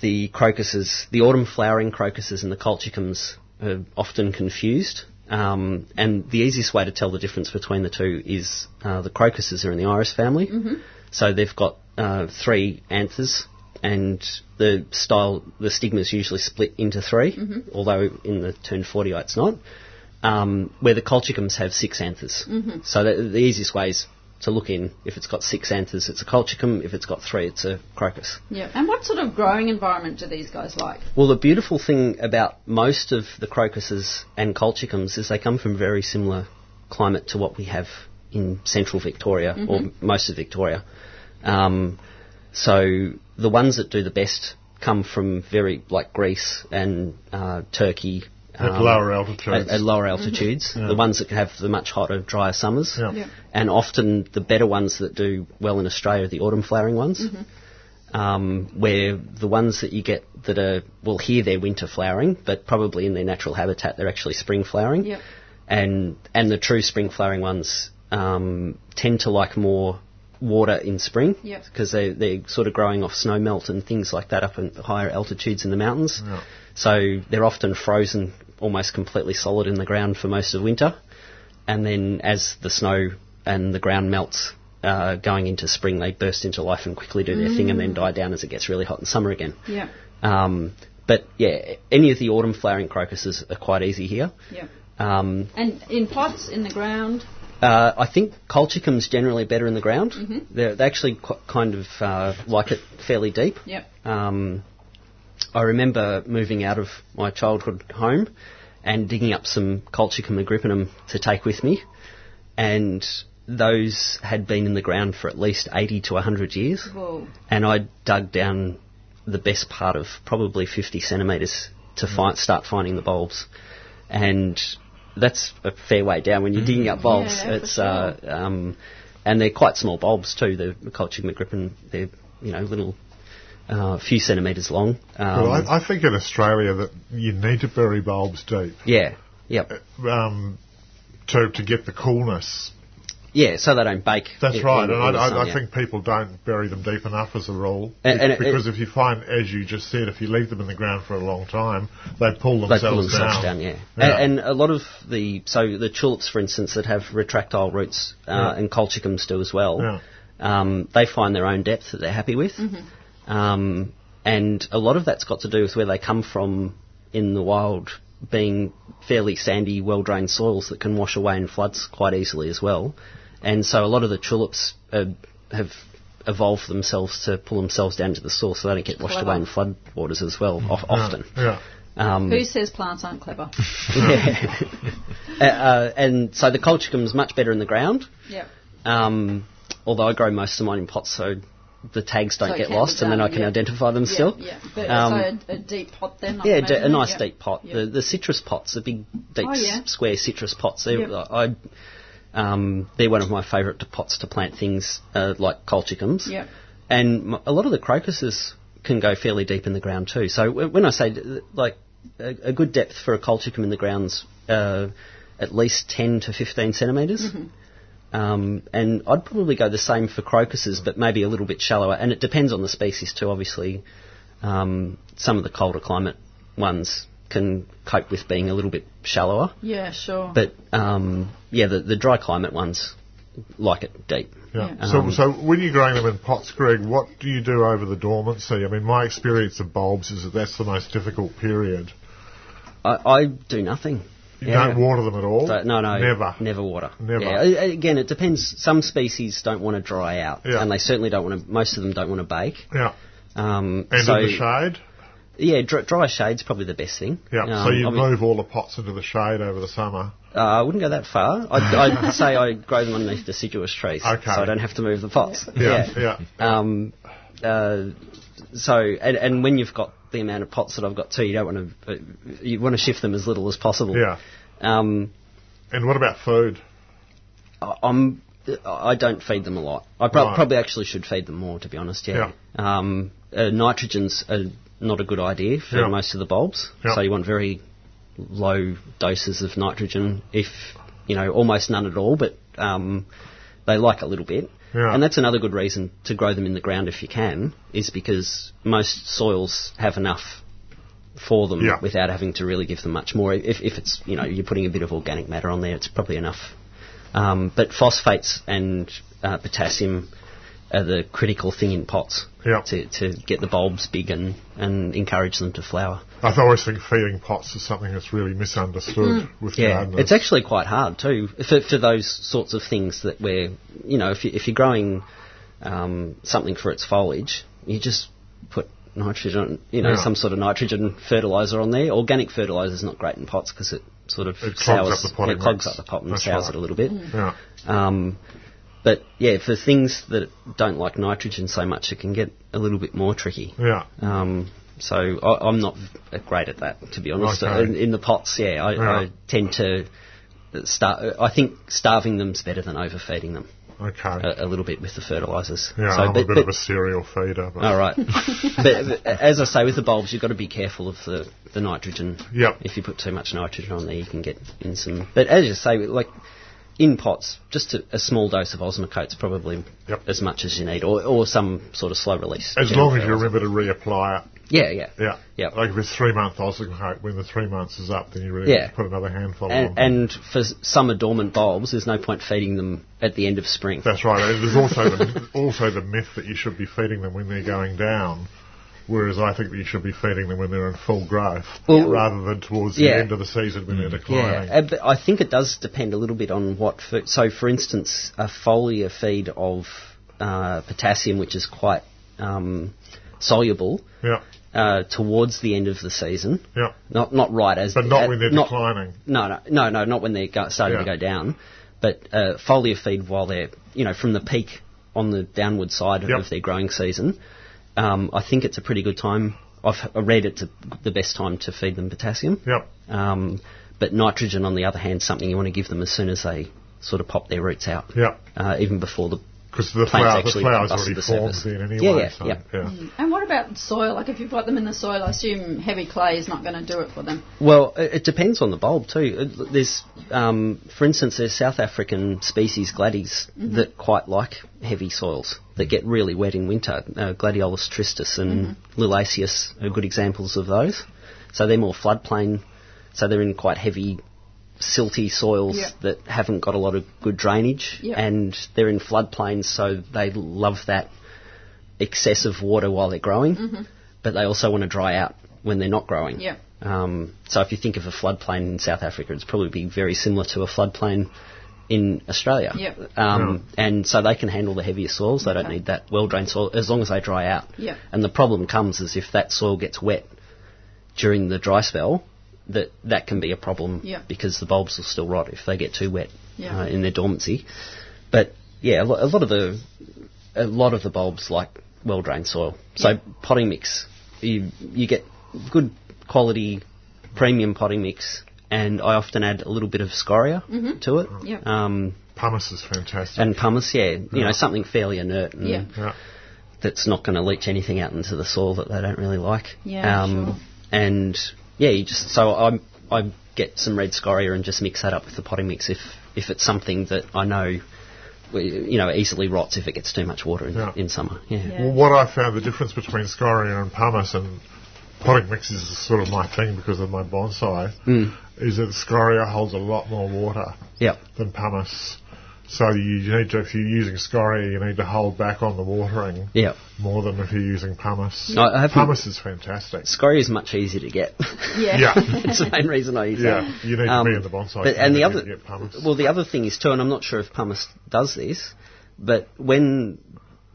the crocuses, the autumn flowering crocuses and the colchicums are often confused. Um, and the easiest way to tell the difference between the two is uh, the crocuses are in the iris family. Mm-hmm. So they've got uh, three anthers, and the style, the stigma is usually split into 3 although in the tournefortii it's not. Um, where the colchicums have six anthers. Mm-hmm. So the, the easiest way is to look in. If it's got six anthers, it's a colchicum. If it's got three, it's a crocus. yeah. And what sort of growing environment do these guys like? Well, the beautiful thing about most of the crocuses and colchicums is they come from very similar climate to what we have in central Victoria or most of Victoria. Um, so the ones that do the best come from very like Greece and uh, Turkey. At um, lower altitudes. At, at lower altitudes, the ones that have the much hotter, drier summers, Yeah. Yeah. and often the better ones that do well in Australia are the autumn flowering ones um, where the ones that you get that are, well, here they're winter flowering, but probably in their natural habitat they're actually spring flowering. Yep. And, and the true spring flowering ones um, tend to like more water in spring Yep. because they, they're sort of growing off snow melt and things like that up in higher altitudes in the mountains. Yeah. So they're often frozen almost completely solid in the ground for most of winter. And then as the snow and the ground melts, uh, going into spring, they burst into life and quickly do their thing and then die down as it gets really hot in summer again. Yeah. Um, but yeah, any of the autumn flowering crocuses are quite easy here. Yeah. Um, And in pots in the ground. Uh, I think colchicum's generally better in the ground. They're, they actually qu- kind of uh, like it fairly deep. Yep. Um, I remember moving out of my childhood home and digging up some Colchicum agrippinum to take with me, and those had been in the ground for at least 80 to 100 years. Whoa. And I dug down the best part of probably 50 centimetres to find, start finding the bulbs, and that's a fair way down when you're digging up bulbs. Yeah, for it's uh, um, and they're quite small bulbs too. The Colchicum agrippinum, they're you know little a few centimetres long. Um, Well, I, I think in Australia that you need to bury bulbs deep yeah, yep, um, to to get the coolness. Yeah. So they don't bake. That's in- right, and I, sun, I, I yeah. think people don't bury them deep enough as a rule. And- and it- because if you find, as you just said, if you leave them in the ground for a long time, they pull themselves, they themselves, pull themselves down. yeah. Yeah. And, and a lot of the so the tulips, for instance, that have retractile roots, uh, Yeah. and colchicums do as well. Yeah. Um, they find their own depth that they're happy with, um, and a lot of that's got to do with where they come from in the wild, being fairly sandy, well-drained soils that can wash away in floods quite easily as well. And so a lot of the tulips uh, have evolved themselves to pull themselves down to the soil so they don't get washed Clever. away in flood waters as well, of, often. Yeah. Um, Who says plants aren't clever? yeah. uh, uh, and so the colchicum is much better in the ground. Yep. Um, although I grow most of mine in pots, so the tags don't So get can be lost, and then I can yeah. identify them Yeah, still. Yeah. But Um, so a, a deep pot then. I Yeah, imagine, d- a nice yep. deep pot. Yep. The, the citrus pots, the big, deep, Oh, yeah. s- square citrus pots. They're, Yep. I, um, they're one of my favourite pots to plant things uh, like colchicums. Yep. And a lot of the crocuses can go fairly deep in the ground too. So when I say like a, good depth for a colchicum in the ground's uh, at least 10 to 15 centimetres. Um, and I'd probably go the same for crocuses, but maybe a little bit shallower. And it depends on the species too, obviously. Um, some of the colder climate ones can cope with being a little bit shallower. Yeah, sure. But um, yeah, the, the dry climate ones like it deep. Yeah. Yeah. So, Um, so when you're growing them in pots, Greg, what do you do over the dormancy? I mean, my experience of bulbs is that that's the most difficult period. I, I do nothing. You Yeah. don't water them at all. So- no, no, never. never water. Never. Yeah, a- a- again, it depends. Some species don't want to dry out, Yeah. and they certainly don't want to. Most of them don't want to bake. Yeah. Um, And so in the shade. Yeah, dry, dry shade's probably the best thing. Yeah. Um, so you move all the pots into the shade over the summer. Uh, I wouldn't go that far. I'd, I'd say I grow them underneath deciduous trees, Okay. so I don't have to move the pots. Yeah, yeah. Um, uh, so, and, and when you've got the amount of pots that I've got too, you don't want to. Uh, you want to shift them as little as possible. Yeah. Um, And what about food? I- I'm. I don't feed them a lot. I pro- Right. probably actually should feed them more, to be honest. Yeah. Um, uh, nitrogen's uh not a good idea for Yeah. most of the bulbs. Yeah. So you want very low doses of nitrogen, if you know, almost none at all. But um, they like a little bit. Yeah. And that's another good reason to grow them in the ground if you can, is because most soils have enough for them Yeah. without having to really give them much more. If, if it's, you know, you're putting a bit of organic matter on there, it's probably enough. Um, but phosphates and uh, potassium are the critical thing in pots Yeah. to, to get the bulbs big and, and encourage them to flower. I always think feeding pots is something that's really misunderstood with Yeah, gardeners. it's actually quite hard too for, for those sorts of things that where you know if you, if you're growing um, something for its foliage, you just put nitrogen, you know, Yeah. some sort of nitrogen fertilizer on there. Organic fertilizer is not great in pots because it sort of It clogs sours, up the potting yeah, clogs up the pot and That's sours right. it a little bit. yeah. Um, but yeah, for things that don't like nitrogen so much, it can get a little bit more tricky. Yeah. Um, so I, I'm not great at that, to be honest. Okay. In, in the pots, yeah, I, Yeah. I tend to start. I think starving them's better than overfeeding them Okay. a, a little bit with the fertilisers. yeah, so, I'm but, a bit but, of a serial feeder. But all right. but, but as I say, with the bulbs, you've got to be careful of the, the nitrogen. Yep. If you put too much nitrogen on there, you can get in some. But as you say, like in pots, just a, a small dose of Osmocote's probably Yep. as much as you need, or, or some sort of slow release. As long as you remember to reapply it. Yeah, yeah. Yeah. Like if it's three month osmocote, when the three months is up, then you really Yeah. put another handful And, on. and for summer dormant bulbs, there's no point feeding them at the end of spring. That's right. There's also the, also the myth that you should be feeding them when they're going down, whereas I think that you should be feeding them when they're in full growth, Well, rather than towards the yeah. end of the season when they're Yeah, declining. uh, but I think it does depend a little bit on what. Food. So, for instance, a foliar feed of uh, potassium, which is quite um, soluble, Yeah, uh, towards the end of the season. yeah. Not not right as, But not uh, when they're not- declining. No, no, no, no, not when they're go- starting to go down. But uh, foliar feed while they're, you know, from the peak on the downward side Yep. of their growing season. Um, I think it's a pretty good time. I've I read it's a, the best time to feed them potassium. Yep. Um, but nitrogen, on the other hand, is something you want to give them as soon as they sort of pop their roots out. Yeah. Uh, even before the Because the, Plants flower, the actually flower's busted already the formed surface. then Yeah, anyway. yeah, so, yeah. yeah. And what about soil? Like if you've got them in the soil, I assume heavy clay is not going to do it for them. Well, it, it depends on the bulb too. There's, um, for instance, there's South African species gladdies that quite like heavy soils that get really wet in winter. Uh, Gladiolus tristis and Liliaceus are good examples of those. So they're more floodplain. So they're in quite heavy, silty soils Yeah. that haven't got a lot of good drainage, Yeah. and they're in floodplains, so they love that excessive water while they're growing. But they also want to dry out when they're not growing. Yeah. Um, so if you think of a floodplain in South Africa, it's probably be very similar to a floodplain in Australia. Yep. Um, And so they can handle the heavier soils. They don't need that well-drained soil as long as they dry out. Yep. And the problem comes is if that soil gets wet during the dry spell, that that can be a problem Yep. because the bulbs will still rot if they get too wet Yeah. uh, in their dormancy. But yeah, a, lo- a lot of the a lot of the bulbs like well-drained soil. So potting mix, you you get good quality premium potting mix, and I often add a little bit of scoria to it. Yep. Um, Pumice is fantastic. and pumice, yeah, you Yeah. know something fairly inert and Yeah. yeah. that's not going to leach anything out into the soil that they don't really like. Yeah, um, sure. And yeah, you just so I I get some red scoria and just mix that up with the potting mix if if it's something that I know. You know, easily rots if it gets too much water in, Yeah. in summer. Yeah. Yeah. Well, what I found the difference between scoria and pumice and potting mix is sort of my thing because of my bonsai Mm. is that scoria holds a lot more water Yep. than pumice. So you need to, if you're using scoria, you need to hold back on the watering Yep. more than if you're using pumice. I- I pumice is fantastic. Scoria is much easier to get. Yeah. Yeah. it's the main reason I use it. Yeah, you need to Um, be in the bonsai. But, and the community other, get pumice. well, the other thing is too, and I'm not sure if pumice does this, but when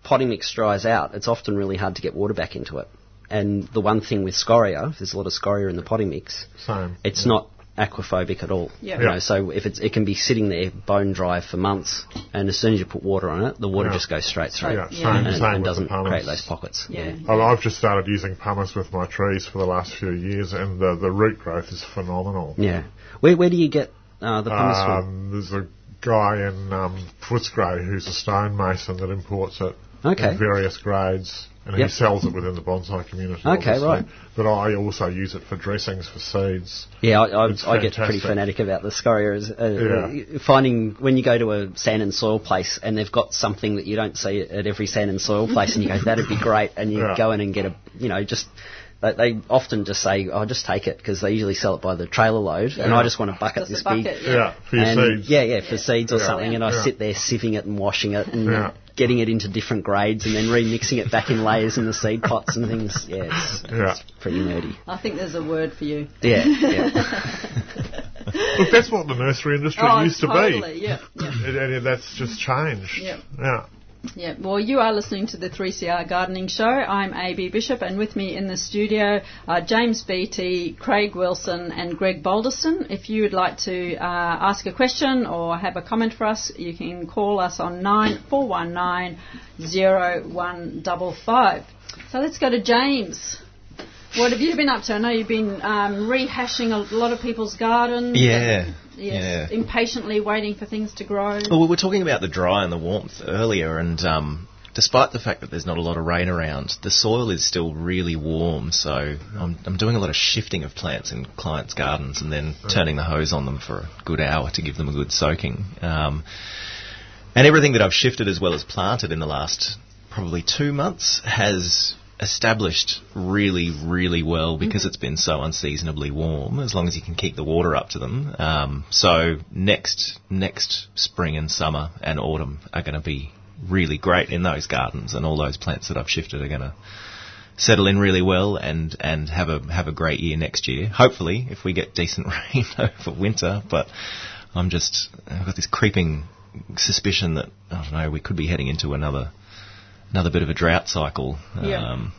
potting mix dries out, it's often really hard to get water back into it. And the one thing with scoria, if there's a lot of scoria in the potting mix, Same. it's not aquaphobic at all. Yeah. You Yeah. know, so if it's it can be sitting there bone dry for months, and as soon as you put water on it, the water Yeah. just goes straight through. Yeah, Yeah. same, And, same and doesn't the create those pockets. Yeah. I've- I've just started using pumice with my trees for the last few years, and the, the root growth is phenomenal. Yeah. Where where do you get uh, the pumice from? Um, there's a guy in um, Footscray who's a stonemason that imports it Okay. in various grades, and Yep. he sells it within the bonsai community. Okay, obviously. right. But I also use it for dressings for seeds. Yeah, I, I, I get pretty fanatic about the scorias. Uh, Yeah. Finding when you go to a sand and soil place and they've got something that you don't see at every sand and soil place, and you go, "That'd be great," and you Yeah. go in and get a, you know, just. They, they often just say, "I'll just take it," because they usually sell it by the trailer load, and I just want a bucket Just this a bucket, big. Yeah. Yeah, for your and seeds. Yeah, yeah, for seeds or Yeah. something, and I sit there sieving it and washing it and Yeah. Getting it into different grades and then remixing it back in layers in the seed pots and things. Yeah, it's, Yeah. it's pretty nerdy. I think there's a word for you. Yeah, yeah. Look, that's what the nursery industry oh, used to totally. be. Yeah, yeah. And, and that's just changed. Yeah. Yeah. Yeah, well, you are listening to the 3CR Gardening Show. I'm AB Bishop, and with me in the studio are James Beattie, Craig Wilson, and Greg Boldiston. If you would like to uh, ask a question or have a comment for us, you can call us on 9419 0155. So let's go to James. What have you been up to? I know you've been um, rehashing a lot of people's gardens. Yeah, and, yes, yeah. Impatiently waiting for things to grow. Well, we were talking about the dry and the warmth earlier, and um, despite the fact that there's not a lot of rain around, the soil is still really warm. So I'm, I'm doing a lot of shifting of plants in clients' gardens, and then turning the hose on them for a good hour to give them a good soaking. Um, and everything that I've shifted as well as planted in the last probably two months has established really, really well because it's been so unseasonably warm. As long as you can keep the water up to them. Um, so next next spring and summer and autumn are going to be really great in those gardens, and all those plants that I've shifted are going to settle in really well and and have a have a great year next year. Hopefully, if we get decent rain over winter, but I'm just I've got this creeping suspicion that I don't know we could be heading into another another bit of a drought cycle. Yeah. Um,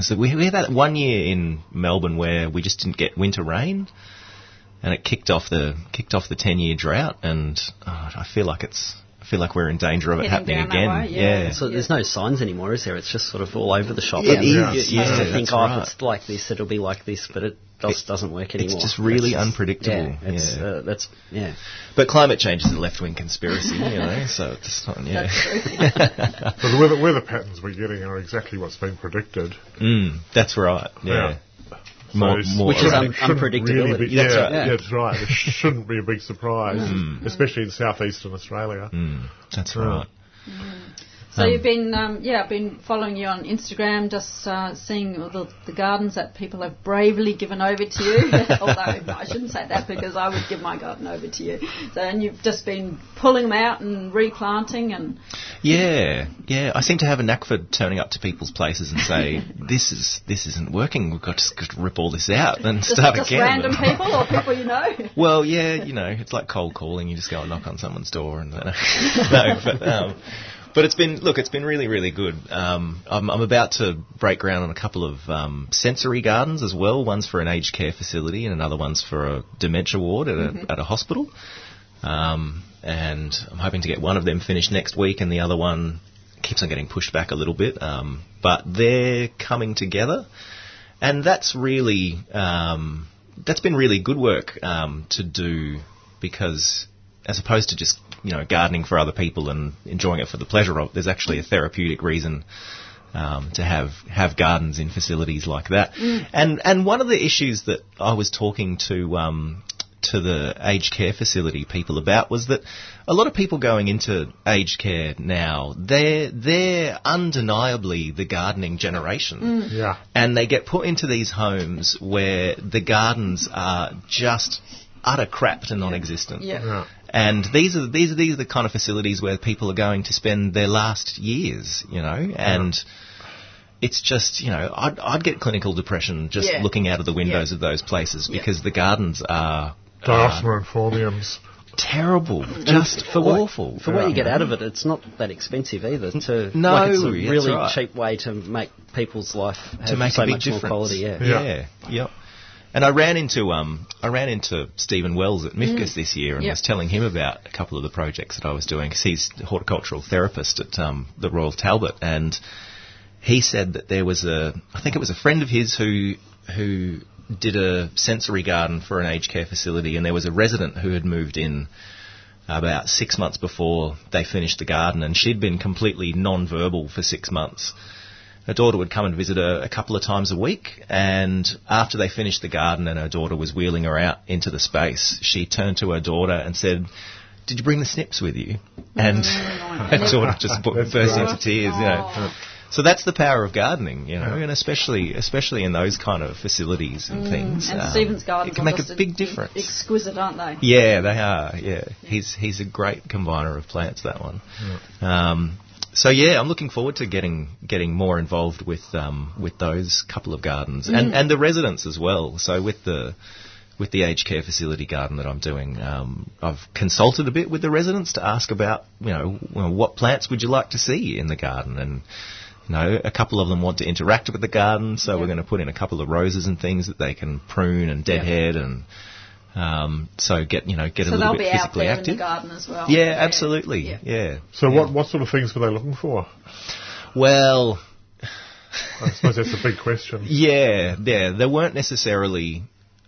so we, we had that one year in Melbourne where we just didn't get winter rain, and it kicked off the kicked off the ten year drought, and oh, I feel like it's I feel like we're in danger of it Heading happening again. way, yeah. So there's no signs anymore, is there? It's just sort of all over the shop. It And you- yeah. You, you used to Yeah, think, oh, right. if it's like this, it'll be like this, but it just doesn't work anymore. just really That's unpredictable, Yeah, it's, yeah. Uh, that's yeah. But climate change is a left wing conspiracy, you know. So it's not yeah. But the weather, weather patterns we're getting are exactly what's been predicted. mm, that's right. Yeah. Yeah. More, So more Which is shouldn't- un- unpredictability. Really be, That's yeah, right. Yeah. that's right. It shouldn't be a big surprise, especially in southeastern Australia. Mm, that's Yeah. right. So Um, you've been, um, yeah, I've been following you on Instagram, just uh, seeing all the, the gardens that people have bravely given over to you. Although I shouldn't say that because I would give my garden over to you. So and you've just been pulling them out and replanting and Yeah, yeah. I seem to have a knack for turning up to people's places and say, "This is this isn't working. We've got to, got to rip all this out and just, start just again." random people or people you know. Well, yeah, you know, it's like cold calling. You just go and knock on someone's door and no, but um, but it's been look, it's been really, really good. Um, I'm, I'm about to break ground on a couple of um, sensory gardens as well. One's for an aged care facility and another one's for a dementia ward at a at a hospital. Um, and I'm hoping to get one of them finished next week, and the other one keeps on getting pushed back a little bit. Um, but they're coming together, and that's really um, that's been really good work um, to do because as opposed to just you know gardening for other people and enjoying it for the pleasure of, it, there's actually a therapeutic reason. Um, to have have gardens in facilities like that, and and one of the issues that I was talking to um, to the aged care facility people about was that a lot of people going into aged care now, they're, they're undeniably the gardening generation. Yeah. And they get put into these homes where the gardens are just utter crap to non-existent. Yeah. Yeah. And these are these are these are the kind of facilities where people are going to spend their last years, you know, and it's just you know I'd, I'd get clinical depression just Yeah. looking out of the windows of those places Yeah. because the gardens are uh, and phormiums. terrible, just for what- awful. For what you get out of it, it's not that expensive either. To No, like it's a really right. cheap way to make people's life have to make so a big much difference. more quality. Yeah. Yeah. yeah, yep. And I ran into um, I ran into Stephen Wells at MIFGS this year and Yep. was telling him about a couple of the projects that I was doing because he's a horticultural therapist at um, the Royal Talbot, and he said that there was a I think it was a friend of his who who did a sensory garden for an aged care facility, and there was a resident who had moved in about six months before they finished the garden, and she'd been completely non-verbal for six months. Her daughter would come and visit her a couple of times a week, and after they finished the garden and her daughter was wheeling her out into the space, she turned to her daughter and said, "Did you bring the snips with you?" And her daughter just bu- That's burst great. into tears. You know. So that's the power of gardening, you know, and especially especially in those kind of facilities and things. And um, Stephen's gardens it can make a big difference. Exquisite, aren't they? Yeah, they are. Yeah, he's he's a great combiner of plants. That one. Um, so yeah, I'm looking forward to getting getting more involved with um, with those couple of gardens. And and the residents as well. So with the with the aged care facility garden that I'm doing, um, I've consulted a bit with the residents to ask about you know what plants would you like to see in the garden? And. You know, a couple of them want to interact with the garden, so we're going to put in a couple of roses and things that they can prune and deadhead and um, so get you know get a So little they'll bit be out physically there in active. the garden as well. Yeah, absolutely. Yeah. Yeah. So what, what sort of things were they looking for? Well, I suppose that's a big question. yeah, yeah. There weren't necessarily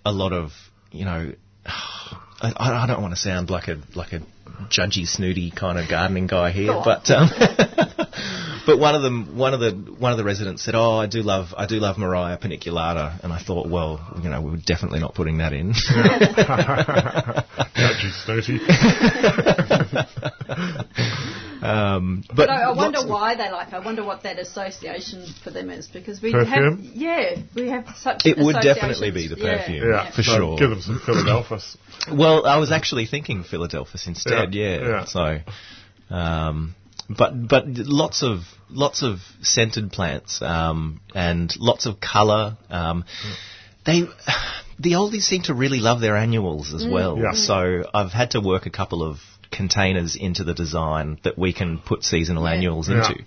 a lot of you know. I, I don't want to sound like a like a judgy, snooty kind of gardening guy here, but um, but one of them, one of the one of the residents said, "Oh, I do love I do love Murraya paniculata," and I thought, well, you know, we're definitely not putting that in. Judgy snooty. um, but But I, I wonder why they like. I wonder what that association for them is because we Perfume? have yeah we have such. It would definitely be associations. the Yeah, perfume. Yeah, for so sure. Give them some Philadelphus. Well, I was actually thinking Philadelphus instead. Yeah, Yeah. yeah. So, um, but but lots of lots of scented plants um, and lots of colour. Um, They the oldies seem to really love their annuals as well. Yeah. So I've had to work a couple of containers into the design that we can put seasonal annuals Yeah. into.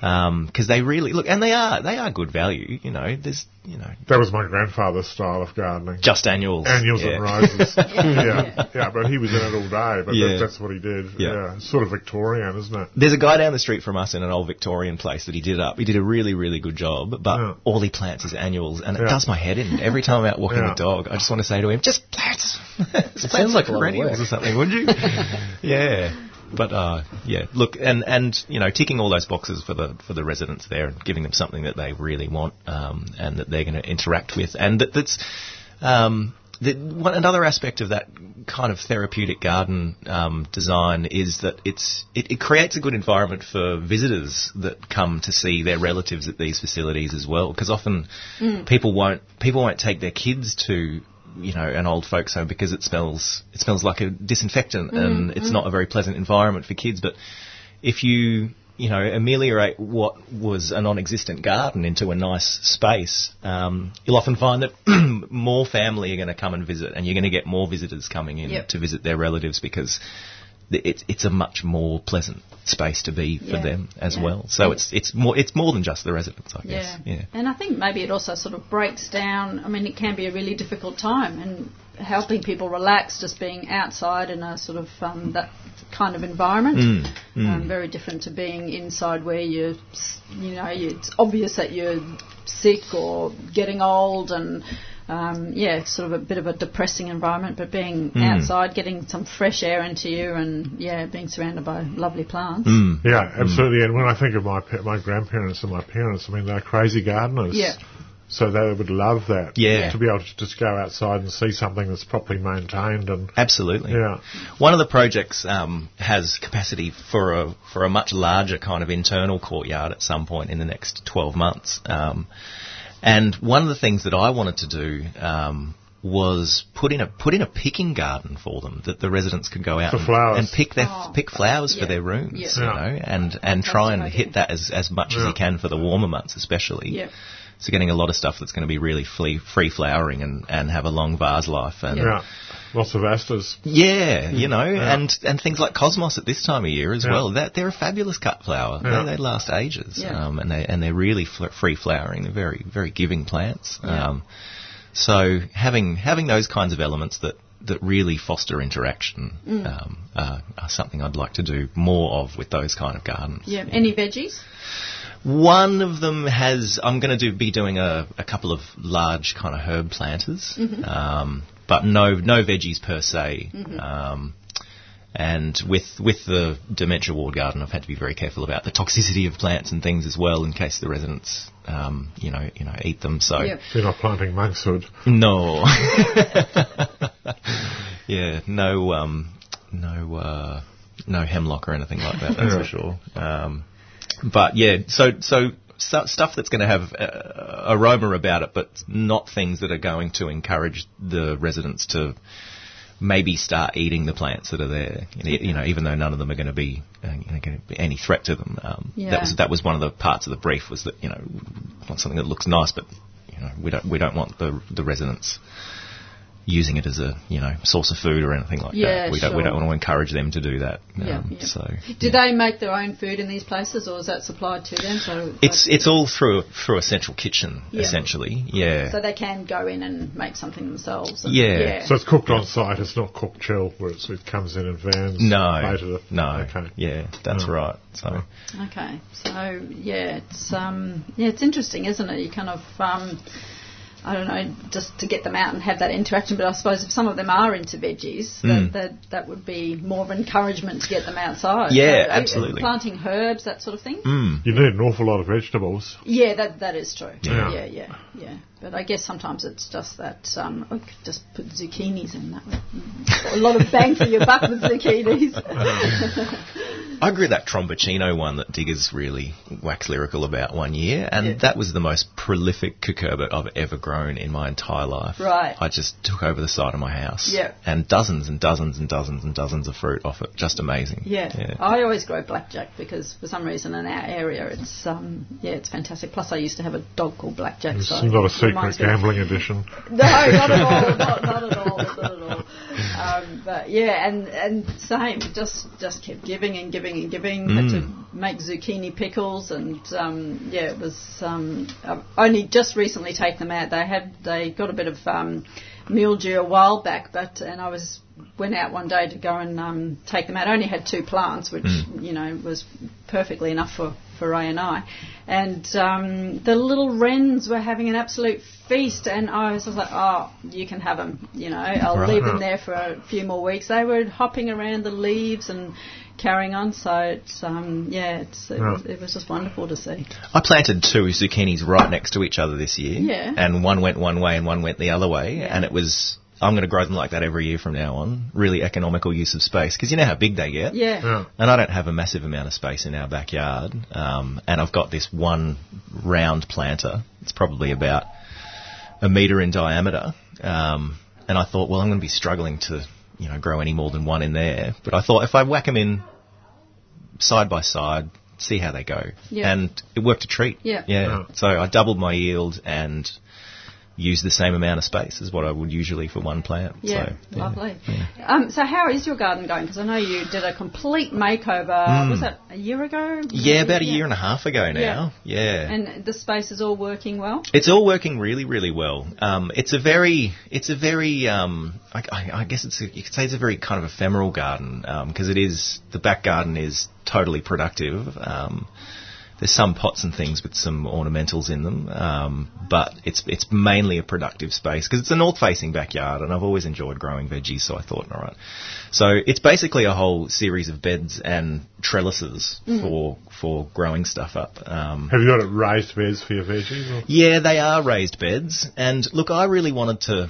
Um, because they really look, and they are they are good value. You know, there's you know That was my grandfather's style of gardening. just annuals. Annuals yeah. and roses. yeah. yeah, but he was in it all day. But Yeah. that, that's what he did. Yeah. Yeah. Sort of Victorian, isn't it? There's a guy down the street from us in an old Victorian place that he did up. He did a really, really good job, but Yeah. all he plants is annuals, and it does my head in. Every time I'm out walking Yeah. the dog, I just want to say to him, just plant, just plant sounds like a some lot of perennials or something, would you? yeah. But uh, yeah, look, and and you know, ticking all those boxes for the for the residents there, and giving them something that they really want, um, and that they're going to interact with, and that that's um, the, one, another aspect of that kind of therapeutic garden um, design is that it's it, it creates a good environment for visitors that come to see their relatives at these facilities as well. Because often people won't people won't take their kids to you know an old folks home because it smells it smells like a disinfectant and it's not a very pleasant environment for kids. But if you you know ameliorate what was a non-existent garden into a nice space, um, you'll often find that more family are going to come and visit, and you're going to get more visitors coming in Yep. to visit their relatives because it's it's a much more pleasant space to be for Yeah. them as Yeah. well. So it's it's more it's more than just the residents, I guess. Yeah. Yeah. And I think maybe it also sort of breaks down. I mean, it can be a really difficult time, and helping people relax, just being outside in a sort of um, that kind of environment. Mm, Um, very different to being inside where you're, you know, it's obvious that you're sick or getting old and. Um, yeah, it's sort of a bit of a depressing environment, but being Mm. outside, getting some fresh air into you, and yeah, being surrounded by lovely plants. Mm. Yeah, absolutely. And when I think of my my grandparents and my parents, I mean, they're crazy gardeners. Yeah. So they would love that. Yeah. To be able to just go outside and see something that's properly maintained and Absolutely. yeah. One of the projects um, has capacity for a for a much larger kind of internal courtyard at some point in the next 12 months. Um, and one of the things that I wanted to do um, was put in a put in a picking garden for them that the residents could go out For and, flowers. and pick their Oh. pick flowers Yeah. for their rooms, Yeah. you know, and and try and hit that as as much as Yeah. you can for the warmer months, especially. Yep. So getting a lot of stuff that's going to be really free, free flowering and, and have a long vase life and Yeah. Lots of asters. yeah, you know, Yeah. and and things like cosmos at this time of year as Yeah. well. That they're a fabulous cut flower. Yeah. They, they last ages, Yeah. um, and they and they're really fl- free flowering. They're very very giving plants. Yeah. Um, So having having those kinds of elements that that really foster interaction Mm. um, uh, are something I'd like to do more of with those kind of gardens. Yeah. Any veggies? One of them has. I'm going to do be doing a, a couple of large kind of herb planters, Mm-hmm. um, but no no veggies per se. Um, and with with the dementia ward garden, I've had to be very careful about the toxicity of plants and things as well, in case the residents, um, you know, you know, eat them. So Yep. You're not planting monkshood. no, yeah, no, um, no, uh, no hemlock or anything like that. That's for sure. Um, but yeah, so so stu- stuff that's going to have uh, aroma about it, but not things that are going to encourage the residents to maybe start eating the plants that are there. You know, even though none of them are going to be, uh, you know, going to be any threat to them. Um, Yeah. That was that was one of the parts of the brief was that you know want something that looks nice, but you know we don't we don't want the the residents using it as a you know source of food or anything like Yeah, that. We don't we don't want to encourage them to do that. Yeah, Um, yeah. So Do they make their own food in these places, or is that supplied to them? So it's it's all through through a central kitchen Yeah. essentially. Yeah. so they can go in and make something themselves. and- Yeah. So it's cooked on site. It's not cooked chill where it's, it comes in in vans. no, later. no, Okay. yeah, that's Oh. right. So, Okay, so yeah, it's um, yeah, it's interesting, isn't it? You kind of um, I don't know, just to get them out and have that interaction. But I suppose if some of them are into veggies, Mm. that, that that would be more of encouragement to get them outside. Yeah, So, absolutely. Planting herbs, that sort of thing. mm, You need an awful lot of vegetables. Yeah, that that is true. Yeah. yeah, yeah, yeah. But I guess sometimes it's just that um, could just put zucchinis in that. would- A lot of bang for your buck with zucchinis. I grew that Tromboncino one that Diggers really waxed lyrical about one year, and Yeah. that was the most prolific cucurbit I've ever grown in my entire life. Right. I just took over the side of my house. Yeah. And dozens and dozens and dozens and dozens of fruit off it. Just amazing. Yeah. Yeah. I always grow blackjack because for some reason in our area it's um yeah it's fantastic. Plus I used to have a dog called Blackjack. It's so not a it secret gambling edition. No, not at all. Not, not at all. Not at all. Um, but yeah, and and same. Just just kept giving and giving and giving. Had to make zucchini pickles, and um, yeah, it was. Um, I've only just recently taken them out. They had they got a bit of um, mildew a while back, but and I was went out one day to go and um, take them out. I only had two plants, which you know was perfectly enough for for Ray and I. And um, the little wrens were having an absolute feast, and I was just like, "Oh, you can have them. You know, I'll Right. leave them there for a few more weeks." They were hopping around the leaves and carrying on. So it's um, yeah, it's, it, was, it was just wonderful to see. I planted two zucchinis right next to each other this year. Yeah. And one went one way and one went the other way. Yeah. And it was, I'm going to grow them like that every year from now on. Really economical use of space. Because you know how big they get. Yeah. Yeah. And I don't have a massive amount of space in our backyard. Um, and I've got this one round planter. It's probably about a metre in diameter. Um, and I thought, well, I'm going to be struggling to, you know, grow any more than one in there. But I thought if I whack them in side by side, see how they go. Yeah. And it worked a treat. Yeah. Yeah. Yeah. So I doubled my yield and used the same amount of space as what I would usually for one plant. Yeah, so, yeah. lovely. Um, so how is your garden going? Because I know you did a complete makeover. Was that a year ago? Mm. Yeah, about a year and a half ago now. Yeah. And the space is all working well. It's all working really, really well. Um, it's a very, it's a very, um, I, I, I guess it's, a, you could say it's a very kind of ephemeral garden because it is the back garden is totally productive. There's some pots and things with some ornamentals in them, um, but it's it's mainly a productive space because it's a north-facing backyard, and I've always enjoyed growing veggies. So I thought, all right. So it's basically a whole series of beds and trellises for for growing stuff up. Um, Have you got it raised beds for your veggies? Or? yeah, they are raised beds, and look, I really wanted to,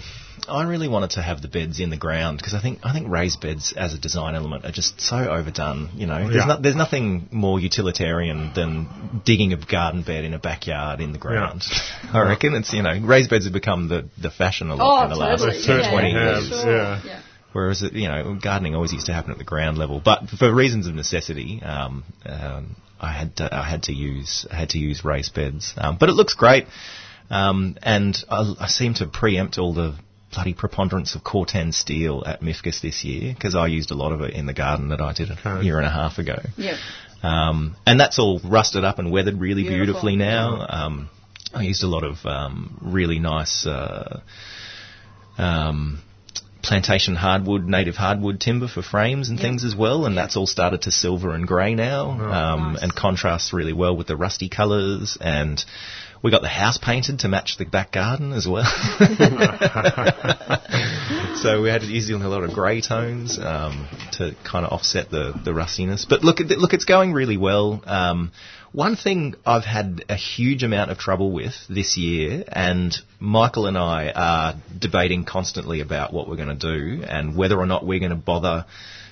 I really wanted to have the beds in the ground because I think I think raised beds as a design element are just so overdone. You know, there's Yeah. not there's nothing more utilitarian than digging a garden bed in a backyard in the ground. I reckon it's you know raised beds have become the the fashion a lot Oh, in the last totally. certainly 20 yeah, have, years. Sure. yeah. yeah. Whereas, it, you know, gardening always used to happen at the ground level, but for reasons of necessity, um, um, I had to, I had to use I had to use raised beds. Um, but it looks great, um, and I, I seem to preempt all the bloody preponderance of Corten steel at MIFGS this year because I used a lot of it in the garden that I did a Okay. year and a half ago. Yeah. Um, and that's all rusted up and weathered really Beautiful. beautifully now. Um, I used a lot of um, really nice uh, um, plantation hardwood, native hardwood timber for frames and things as well, and that's all started to silver and grey now, um, Nice. and contrasts really well with the rusty colours. And we got the house painted to match the back garden as well. so we had to use a lot of grey tones um, to kind of offset the, the rustiness. But look, look, it's going really well. Um, one thing I've had a huge amount of trouble with this year, and Michael and I are debating constantly about what we're going to do and whether or not we're going to bother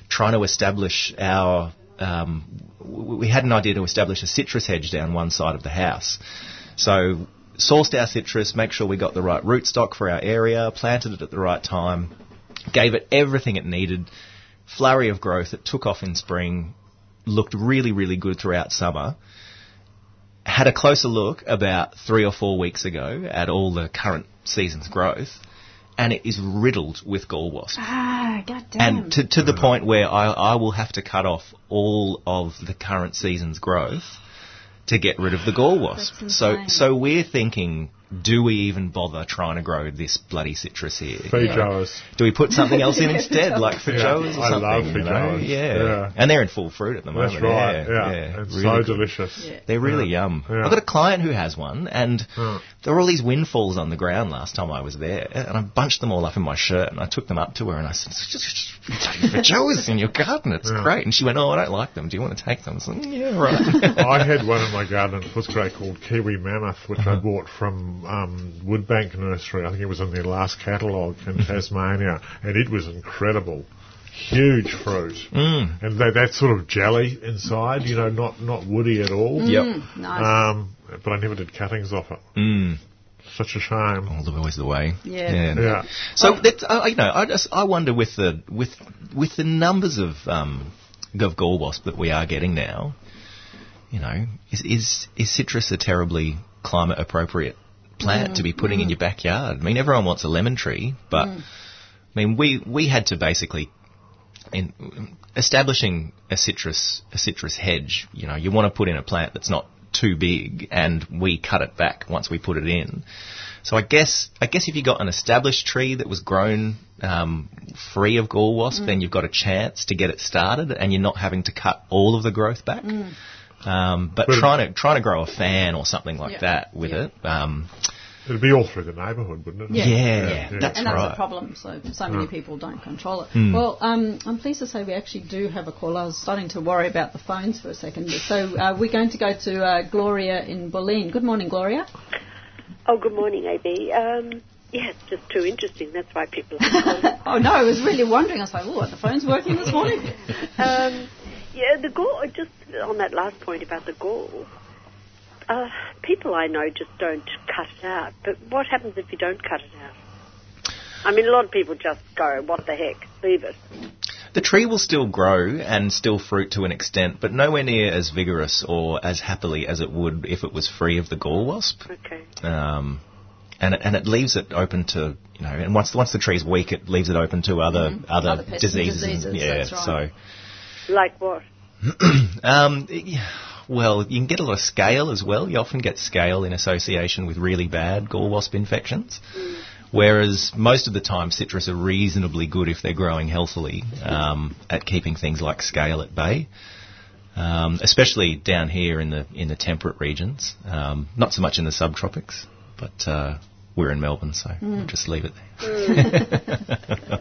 trying to establish our. Um, we had an idea to establish a citrus hedge down one side of the house. So sourced our citrus, make sure we got the right rootstock for our area, planted it at the right time, gave it everything it needed, flurry of growth, it took off in spring, looked really, really good throughout summer. Had a closer look about three or four weeks ago at all the current season's growth, and it is riddled with gall wasps. Ah, goddamn. And to, to the point where I, I will have to cut off all of the current season's growth to get rid of the gall wasp. So, so we're thinking, do we even bother trying to grow this bloody citrus here? Feijoas. Do we put something else in instead, like feijoas or something? I something? love you know? Yeah. Yeah. and they're in full fruit at the moment. That's right. Yeah, Yeah, it's really so good. delicious. Yeah. They're really yum. Yeah. I've got a client who has one, and Yeah. there were all these windfalls on the ground last time I was there, and I bunched them all up in my shirt, and I took them up to her, and I said, "Just feijoas in your garden, it's Yeah. great." And she went, "Oh, I don't like them. Do you want to take them?" I was like, "Yeah, right." I had one in my garden at Footscray called Kiwi Mammoth, which Uh-huh. I bought from um, Woodbank Nursery. I think it was in their last catalogue in Mm-hmm. Tasmania, and it was incredible. Huge fruit, Mm. and that, that sort of jelly inside, you know, not not woody at all. Yep. nice. Um, but I never did cuttings off it. Mm. Such a shame. All the always the way. Yeah. Yeah. So that uh, you know, I just I wonder with the with with the numbers of um, of gall wasp that we are getting now, you know, is is is citrus a terribly climate appropriate plant to be putting in mm. your backyard? I mean, everyone wants a lemon tree, but mm. I mean, we we had to basically in establishing a citrus a citrus hedge. You know, you want to put in a plant that's not too big, and we cut it back once we put it in. So I guess I guess if you got an established tree that was grown um, free of gall wasp, then mm. you've got a chance to get it started, and you're not having to cut all of the growth back. Um, but But- trying to trying to grow a fan or something like Yeah. that with Yeah. it, um, It'd be all through the neighbourhood, wouldn't it? Yeah. yeah, yeah. that's and that's right. a problem. So so many people don't control it. Hmm. Well, um, I'm pleased to say we actually do have a call. I was starting to worry about the phones for a second. So uh, we're going to go to uh, Gloria in Berlin. Good morning, Gloria. Oh, good morning, AB. Um, yeah, it's just too interesting. That's why people are calling. Oh no, I was really wondering. I was like, oh, are the phones working this morning? um, yeah, the gall, just on that last point about the gall, uh, people I know just don't cut it out. But what happens if you don't cut it out? I mean, a lot of people just go, what the heck, leave it. The tree will still grow and still fruit to an extent, but nowhere near as vigorous or as happily as it would if it was free of the gall wasp. Okay. Um, and it, and it leaves it open to you know, and once once the tree's weak, it leaves it open to other other, Other diseases. diseases, yeah, that's right. Like what? um, well, you can get a lot of scale as well. You often get scale in association with really bad gall wasp infections. Whereas most of the time, citrus are reasonably good if they're growing healthily um, at keeping things like scale at bay. Um, especially down here in the in the temperate regions, um, not so much in the subtropics, but uh, we're in Melbourne, so we'll just leave it there.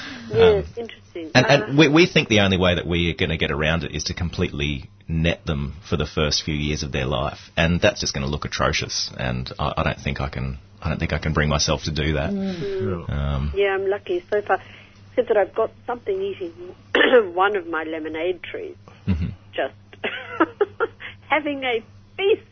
Yes, interesting. And, Uh, and we, we think the only way that we're going to get around it is to completely net them for the first few years of their life, and that's just going to look atrocious. And I, I don't think I can. I don't think I can bring myself to do that. Um, Yeah, I'm lucky so far. Except that I've got something eating one of my lemonade trees. mhm. Just having a feast.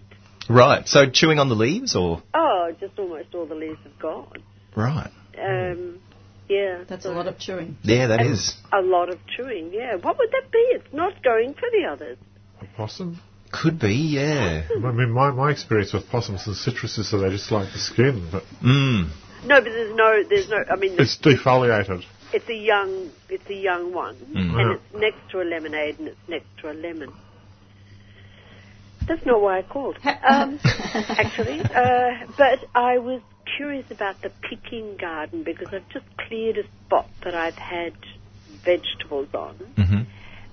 Right. So chewing on the leaves, or Oh, just almost all the leaves have gone. right? Um, yeah. That's a lot of chewing. Yeah, that and is. A lot of chewing, yeah. What would that be? It's not going for the others. A possum? Could be. Yeah. I mean, my, my experience with possums and citrus is that they just like the skin, but Mm. No, but there's no, there's no. I mean, it's defoliated. it's a young, it's a young one, Mm. and it's next to a lemonade, and it's next to a lemon. That's not why I called. Um, actually, uh, but I was curious about the picking garden because I've just cleared a spot that I've had vegetables on. hmm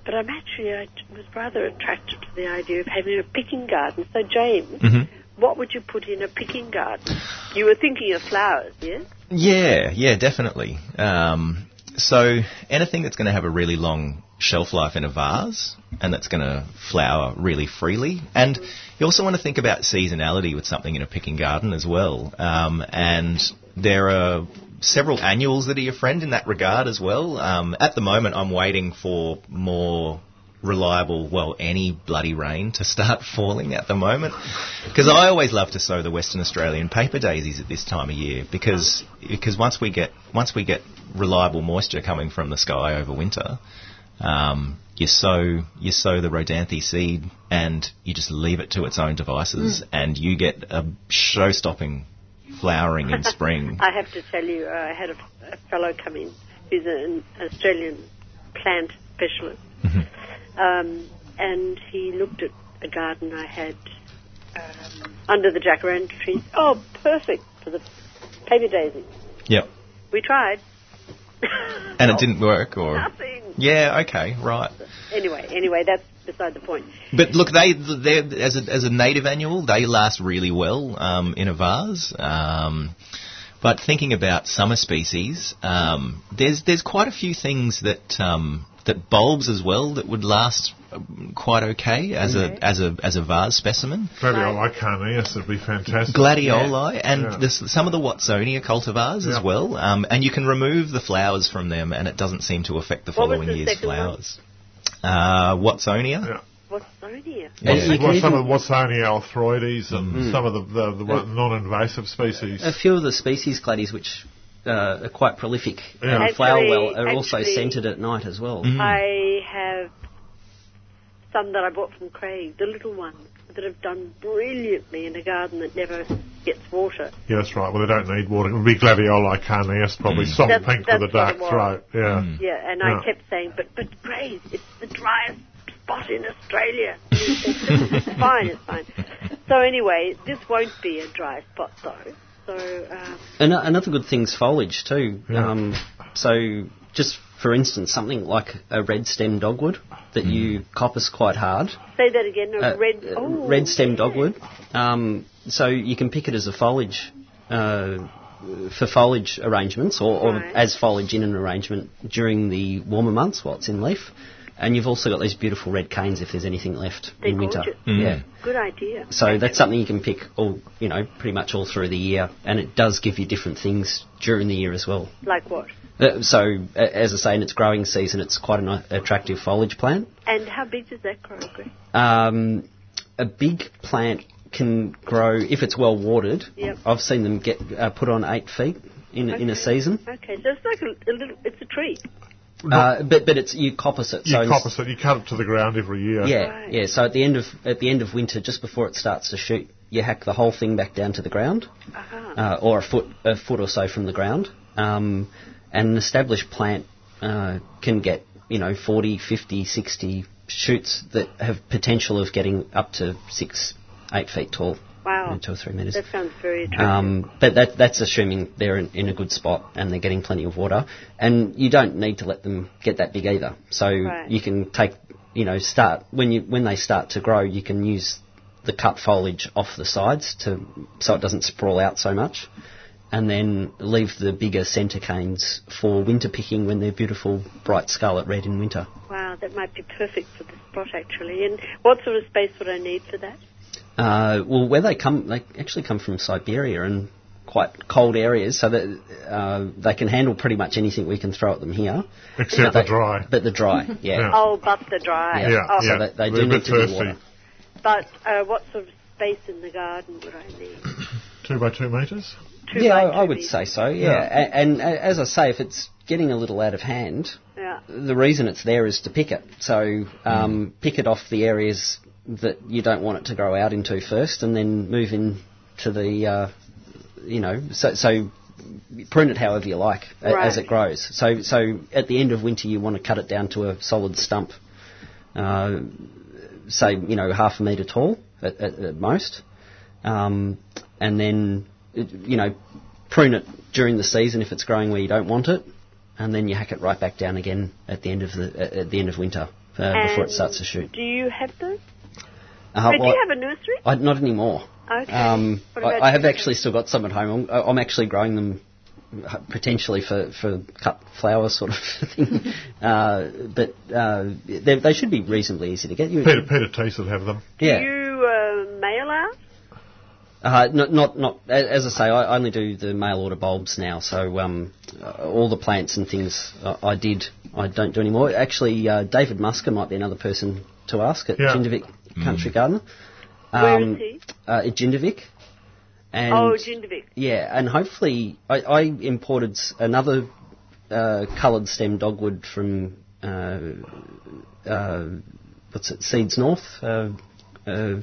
But I'm actually, I was rather attracted to the idea of having a picking garden. So, James, Mhm. what would you put in a picking garden? You were thinking of flowers, yes? Yeah, yeah, definitely. Um, so anything that's going to have a really long shelf life in a vase and that's going to flower really freely. And you also want to think about seasonality with something in a picking garden as well. Um, and there are several annuals that are your friend in that regard as well. Um, at the moment, I'm waiting for more reliable, well, any bloody rain to start falling at the moment. Because I always love to sow the Western Australian paper daisies at this time of year because because once we get once we get reliable moisture coming from the sky over winter, um, you sow you sow the rhodanthe seed and you just leave it to its own devices and you get a show-stopping flowering in spring. I have to tell you, I had a, a fellow come in who's an Australian plant specialist, um, and he looked at a garden I had um, under the jacaranda trees. Oh, perfect for the paper daisy. Yep. We tried. And it didn't work, or Nothing. yeah, okay, right. Anyway, anyway, that's beside the point. But look, they they as a as a native annual, they last really well um, in a vase. Um, but thinking about summer species, um, there's there's quite a few things that um, that bulbs as well that would last um, quite okay as a as a as a vase specimen. Gladioli carneus would be fantastic. Gladioli and Yeah. the, some of the Watsonia cultivars Yeah. as well, um, and you can remove the flowers from them, and it doesn't seem to affect the What following the year's flowers. Uh, Watsonia. Yeah. What's on here? And What's, you can what's some of the Watsonia aletroides and Mm. some of the, the, the non-invasive species. A few of the species gladies which uh, are quite prolific Yeah. and flower Actually- well are also scented at night as well. Mm. I have some that I bought from Craig, the little ones that have done brilliantly in a garden that never gets water. Yeah, that's right. Well, they don't need water. It would be gladioli carneus, probably soft That's- pink with a that's what dark it was. throat. Yeah. Mm. Yeah, and Yeah. I kept saying, but but Craig, it's the driest spot in Australia. And he said, it's fine, it's fine. So anyway, this won't be a dry spot though. So um, And uh, another good thing's foliage too. Yeah. Um, so just for instance, something like a red stem dogwood that you coppice quite hard. say that again. A Uh, red, uh, oh, red stem yeah. dogwood. Um, so you can pick it as a foliage uh, for foliage arrangements, or, or Right. as foliage in an arrangement during the warmer months while it's in leaf. And you've also got these beautiful red canes if there's anything left They're in winter. Mm. Yeah. Good idea. So that's something you can pick all, you know, pretty much all through the year, and it does give you different things during the year as well. Like what? Uh, so, a- as I say, in its growing season, it's quite an a- attractive foliage plant. And how big does that grow, Um, a big plant can grow if it's well watered. Yep. I've seen them get uh, put on eight feet in a, in a season. Okay, so it's like a, a little. It's a tree. Uh, but but it's you coppice it. You so ins- coppice it. You cut it to the ground every year. Yeah, yeah. So at the end of at the end of winter, just before it starts to shoot, you hack the whole thing back down to the ground, Aha. uh, or a foot a foot or so from the ground. Um, and an established plant uh, can get you know 40, 50, 60 shoots that have potential of getting up to six, eight feet tall, Wow. two or three meters. That sounds very attractive. Um, but that, that's assuming they're in, in a good spot and they're getting plenty of water. And you don't need to let them get that big either. So Right. you can take, you know, start when you when they start to grow, you can use the cut foliage off the sides to so it doesn't sprawl out so much. And then leave the bigger centre canes for winter picking when they're beautiful, bright scarlet red in winter. wow, that might be perfect for the spot actually. And what sort of space would I need for that? Uh, well, where they come, they actually come from Siberia and quite cold areas, so that uh, they can handle pretty much anything we can throw at them here. Except But the dry. But the dry, yeah. Yeah. Oh, but the dry. Yeah. Yeah, Oh, yeah. So they- they do a need bit to be water. But uh, what sort of space in the garden would I need? Two by two metres. Two yeah, by I, I would meters. say so. Yeah, Yeah. A- And, as I say, if it's getting a little out of hand, Yeah. the reason it's there is to pick it. So um, pick it off the areas that you don't want it to grow out into first, and then move in to the, uh, you know, so, so prune it however you like a- as it grows. So so at the end of winter you want to cut it down to a solid stump, uh, say you know half a metre tall at, at, at most, um, and then it, you know prune it during the season if it's growing where you don't want it, and then you hack it right back down again at the end of the at the end of winter uh, before it starts to shoot. Do you have those? Uh, But do you have a nursery? I, not anymore. Okay. Um, I, I have actually still got some at home. I'm, I'm actually growing them uh, potentially for, for cut flower sort of thing. uh, but uh, they, they should be reasonably easy to get. You, Peter, Peter Teese would have them. yeah. Do you uh, mail out? Uh, not, not, not. As I say, I only do the mail order bulbs now. So um, uh, all the plants and things uh, I did, I don't do anymore. Actually, uh, David Musker might be another person to ask at Yeah. Jindivick Country Garden. Where is Um, he? Uh, at Jindivick. And Oh, Jindivick. Yeah, and hopefully I, I imported another uh, coloured stem dogwood from uh, uh, what's it, Seeds North, uh, uh,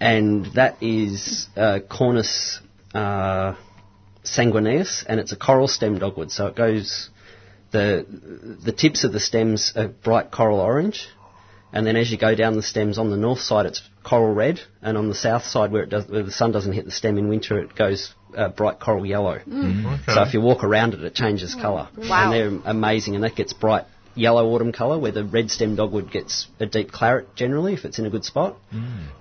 and that is uh, Cornus uh, sanguineus, and it's a coral stem dogwood. So it goes the the tips of the stems are bright coral orange, and then as you go down the stems on the north side, it's coral red, and on the south side, where, it does, where the sun doesn't hit the stem in winter, it goes uh, bright coral yellow. Okay. So if you walk around it, it changes colour. Wow. And they're amazing, and that gets bright yellow autumn colour, where the red stem dogwood gets a deep claret generally, if it's in a good spot.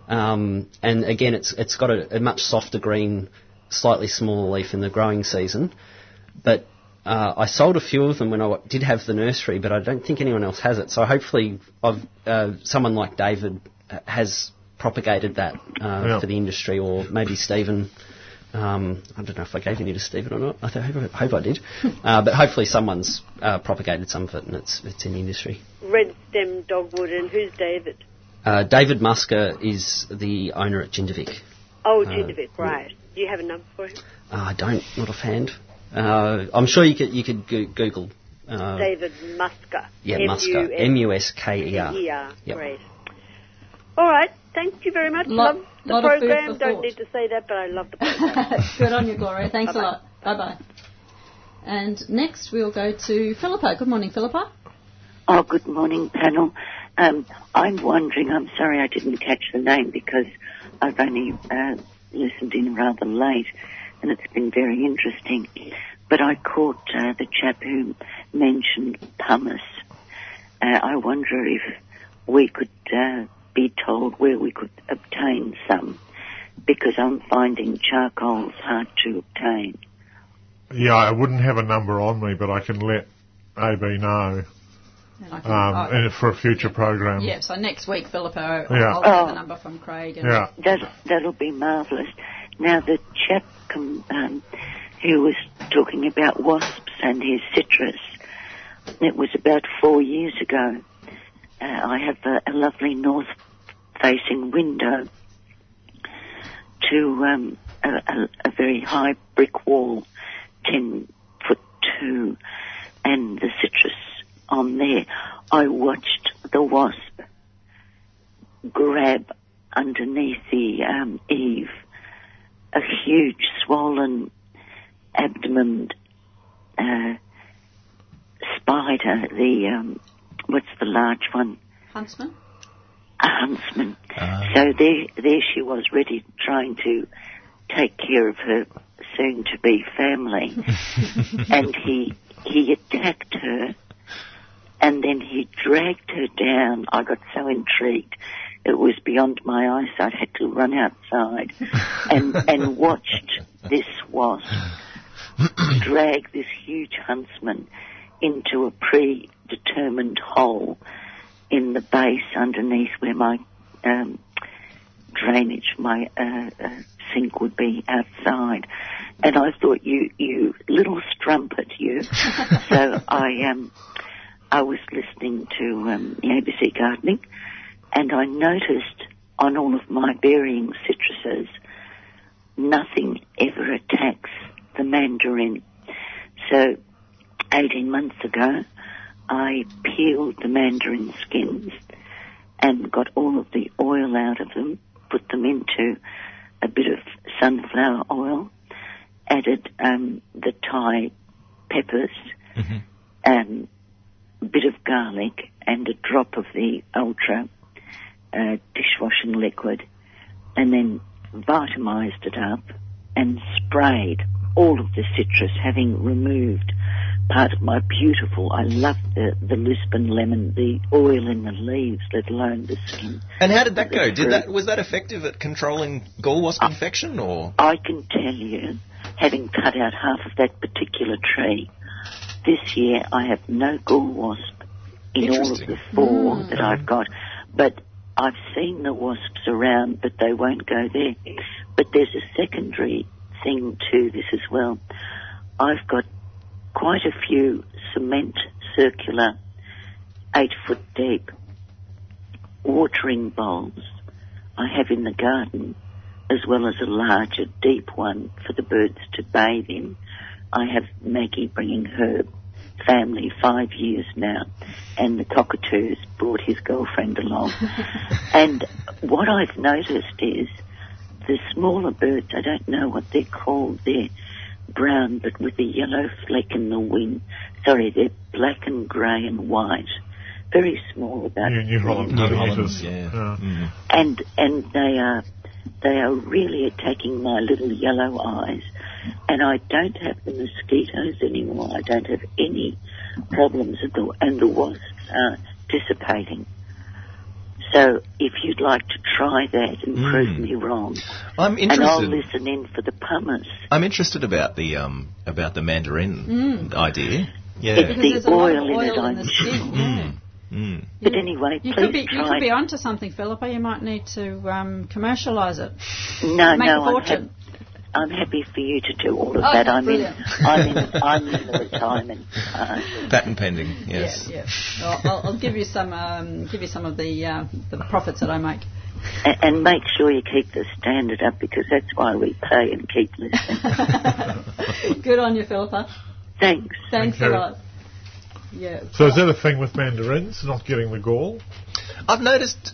Um, and again, it's it's got a, a much softer green, slightly smaller leaf in the growing season. But uh, I sold a few of them when I did have the nursery, but I don't think anyone else has it. So hopefully, I've, uh, someone like David uh, has propagated that uh, Yeah. for the industry, or maybe Stephen. Um, I don't know if I gave any to Stephen or not. I th- hope, I- hope I did. uh, but hopefully, someone's uh, propagated some of it, and it's it's in the industry. Red stem dogwood, and who's David? Uh, David Musker is the owner at Jindivick. Oh, Uh, right. Do you have a number for him? Uh, I don't, not offhand. Uh, I'm sure you could you could go- Google. Uh, David Musker. yeah, Musker. M U S K E R. Yep. Great. All right. Thank you very much. Lot- love the lot of food program. for Don't thought. need to say that, but I love the program. Good on you, Gloria. Thanks Bye-bye. a lot. Bye bye. And next we'll go to Philippa. Good morning, Philippa. Oh, good morning, panel. Um, I'm wondering, I'm sorry I didn't catch the name because I've only uh, listened in rather late and it's been very interesting. But I caught uh, the chap who mentioned pumice. Uh, I wonder if we could uh, be told where we could obtain some because I'm finding charcoal's hard to obtain. Yeah, I wouldn't have a number on me, but I can let AB know And can, um, oh, and for a future program. yeah, so next week, Philippa, I'll, Yeah. I'll get Oh. the number from Craig. And Yeah. That that'll be marvellous. Now the chap um, who was talking about wasps and his citrus, it was about four years ago. Uh, I have a, a lovely north-facing window to um, a, a, a very high brick wall, ten foot two, and the citrus on there. I watched the wasp grab underneath the um, eave a huge swollen abdomen uh, spider, the um, what's the large one? Huntsman? A huntsman. Ah. So there, there she was, ready, trying to take care of her soon-to-be family, and he he attacked her, and then he dragged her down. I got so intrigued, it was beyond my eyesight. I had to run outside and and watched this wasp drag this huge huntsman into a predetermined hole in the base underneath where my um, drainage, my uh, uh, sink would be outside. And I thought, you, you little strumpet, you. so I, um, I was listening to um, the ABC gardening, and I noticed on all of my burying citruses, nothing ever attacks the mandarin. So, 18 months ago, I peeled the mandarin skins and got all of the oil out of them, put them into a bit of sunflower oil, added um, the Thai peppers, um, a bit of garlic, and a drop of the ultra uh, dishwashing liquid, and then vitamized it up and sprayed all of the citrus, having removed part of my beautiful, I love the, the Lisbon lemon, the oil in the leaves, let alone the skin. And how did that go? The Did that was that effective at controlling gall wasp infection, or I can tell you, having cut out half of that particular tree, this year I have no gall wasp in all of the four that I've got. But I've seen the wasps around, but they won't go there. But there's a secondary thing to this as well. I've got quite a few cement circular, eight foot deep watering bowls I have in the garden, as well as a larger, deep one for the birds to bathe in. I have Maggie bringing her family five years now, and the cockatoo's brought his girlfriend along. and what I've noticed is the smaller birds, I don't know what they're called, they're brown but with a yellow fleck in the wing. Sorry, they're black and grey and white. Very small, about New, New Holland New honey Hollands? eaters. Yeah. Yeah. Mm. and and they are they are really attacking my little yellow eyes, and I don't have the mosquitoes anymore. I don't have any problems at all, and the wasps are dissipating. So if you'd like to try that and prove Mm. me wrong, I'm interested. and I'll interested. listen in for the pumice. I'm interested about the um about the mandarin idea. Yeah. It's Because the there's a lot of oil in it, I'm the skin. Yeah. Mm. But anyway, You please could be you try. could be onto something, Philippa. You might need to um, commercialise it. no, Make no, a I'm, fortune. hap- I'm happy for you to do all of Oh, that. I'm brilliant. in, I'm in, I'm in the retirement. Uh, Patent pending. Yes. Yeah, yeah. I'll, I'll give you some um, give you some of the uh, the profits that I make. A- and make sure you keep the standard up because that's why we pay and keep listening. Good on you, Philippa. Thanks. Thanks Thank a lot. Yeah. So is that a thing with mandarins, not getting the gall? I've noticed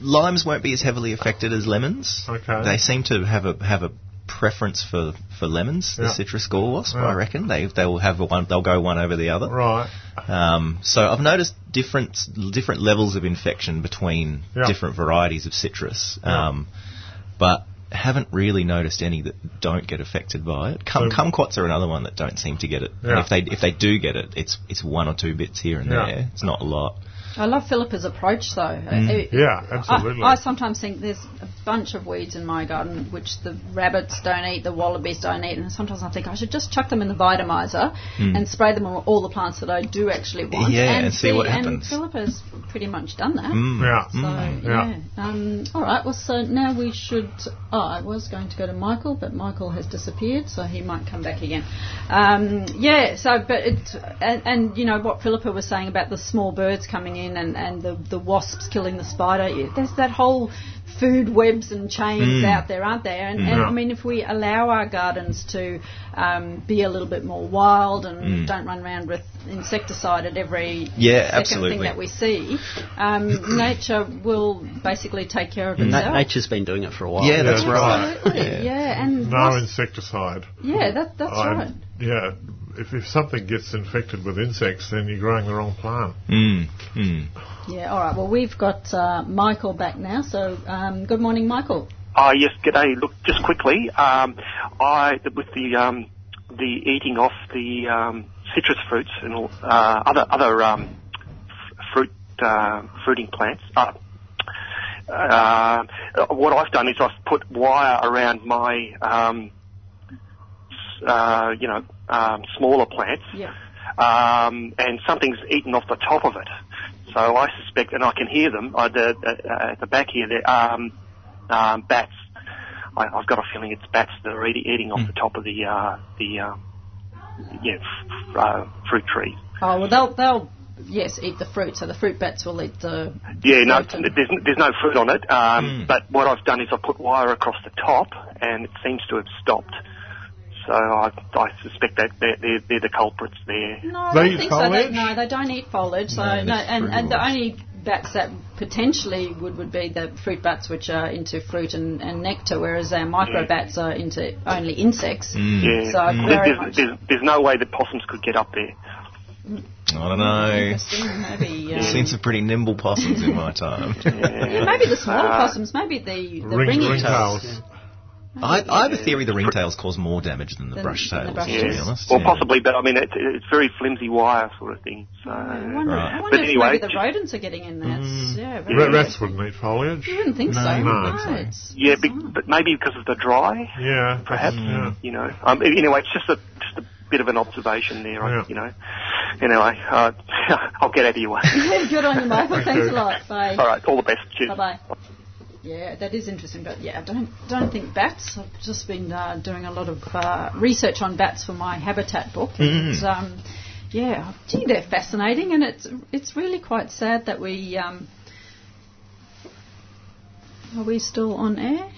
limes won't be as heavily affected as lemons. Okay. They seem to have a have a preference for, for lemons, the citrus gall wasp. Yeah. I reckon they they will have a one. They'll go one over the other. Right. Um, so I've noticed different different levels of infection between Yeah. different varieties of citrus, Yeah. um, but haven't really noticed any that don't get affected by it. Cum, So- kumquats are another one that don't seem to get it. And if they if they do get it, it's it's one or two bits here and Yeah. there. It's not a lot. I love Philippa's approach, though. Uh, Yeah, I- absolutely. I, sometimes think there's a bunch of weeds in my garden which the rabbits don't eat, the wallabies don't eat, and sometimes I think I should just chuck them in the vitamizer and spray them on all the plants that I do actually want. Yeah, and, and see what And happens. Philippa's pretty much done that. Mm. Yeah. So Yeah. yeah. Um, all right. Well, so now we should. Oh, I was going to go to Michael, but Michael has disappeared, so he might come back again. Um, yeah. So, but it and, and you know what Philippa was saying about the small birds coming in and, and the the wasps killing the spider. There's that whole food webs and chains Mm. out there, aren't there? And, and I mean, if we allow our gardens to um, be a little bit more wild and don't run around with insecticide at every Yeah, second absolutely. thing that we see, um, nature will basically take care of Na- itself. nature's been doing it for a while. Yeah, that's Yeah. right. Absolutely, Yeah. yeah. and No insecticide. yeah, that, that's I'm- right. Yeah. If, if something gets infected with insects, then you're growing the wrong plant. Yeah, all right. Well, we've got uh, Michael back now. So, um, good morning, Michael. Uh, yes, g'day. Look, just quickly, um, I with the um, the eating off the um, citrus fruits and all, uh, other other um, f- fruit uh, fruiting plants. Uh, uh, what I've done is I've put wire around my um, uh, you know um, smaller plants, Yeah. um, and something's eaten off the top of it. So I suspect, and I can hear them uh, the, uh, at the back here. They're, um, um, bats. I, I've got a feeling it's bats that are eating, eating off the top of the uh, the um, yeah f- uh, fruit tree. Oh well, they'll they'll yes eat the fruit. So the fruit bats will eat the Yeah, no, and- there's there's no fruit on it. Um, But what I've done is I've put wire across the top, and it seems to have stopped. So I, I suspect that they're, they're, they're the culprits there. No, I They don't eat think so. They, foliage? no, they don't eat foliage. So No, no, and, and the only bats that potentially would, would be the fruit bats, which are into fruit and, and nectar, whereas our micro Yeah. bats are into only insects. Mm. Yeah, So There- very there's, much. there's, there's no way that possums could get up there. I don't know. Interesting. Maybe, I've um, seen some pretty nimble possums in my time. maybe the smaller Uh, possums, maybe the, the Ring, ringing ringtails. Toes. I, I have a theory the ringtails cause more damage than the Than- brush than the tails, brush to be honest. Well, yeah. possibly, but I mean, it's, it's very flimsy wire sort of thing. So, I wonder, Right. I wonder But if anyway, maybe the rodents are getting in there. It's, yeah, very Ra- Rats wouldn't eat foliage. You wouldn't think No, so. I No, think so. yeah, be, but maybe because of the dry, Yeah, perhaps. Yeah. You know, um, anyway, it's just a just a bit of an observation there. I, Yeah. you know, anyway, uh, I'll get out of your way. Yeah, good on you, Michael. Thanks a lot. Bye. All right, all the best. Cheers. Bye bye. Yeah, that is interesting, but yeah, I don't don't think bats. I've just been uh, doing a lot of uh, research on bats for my habitat book, and Mm. um, yeah, gee, they're fascinating, and it's it's really quite sad that we um, are we still on air?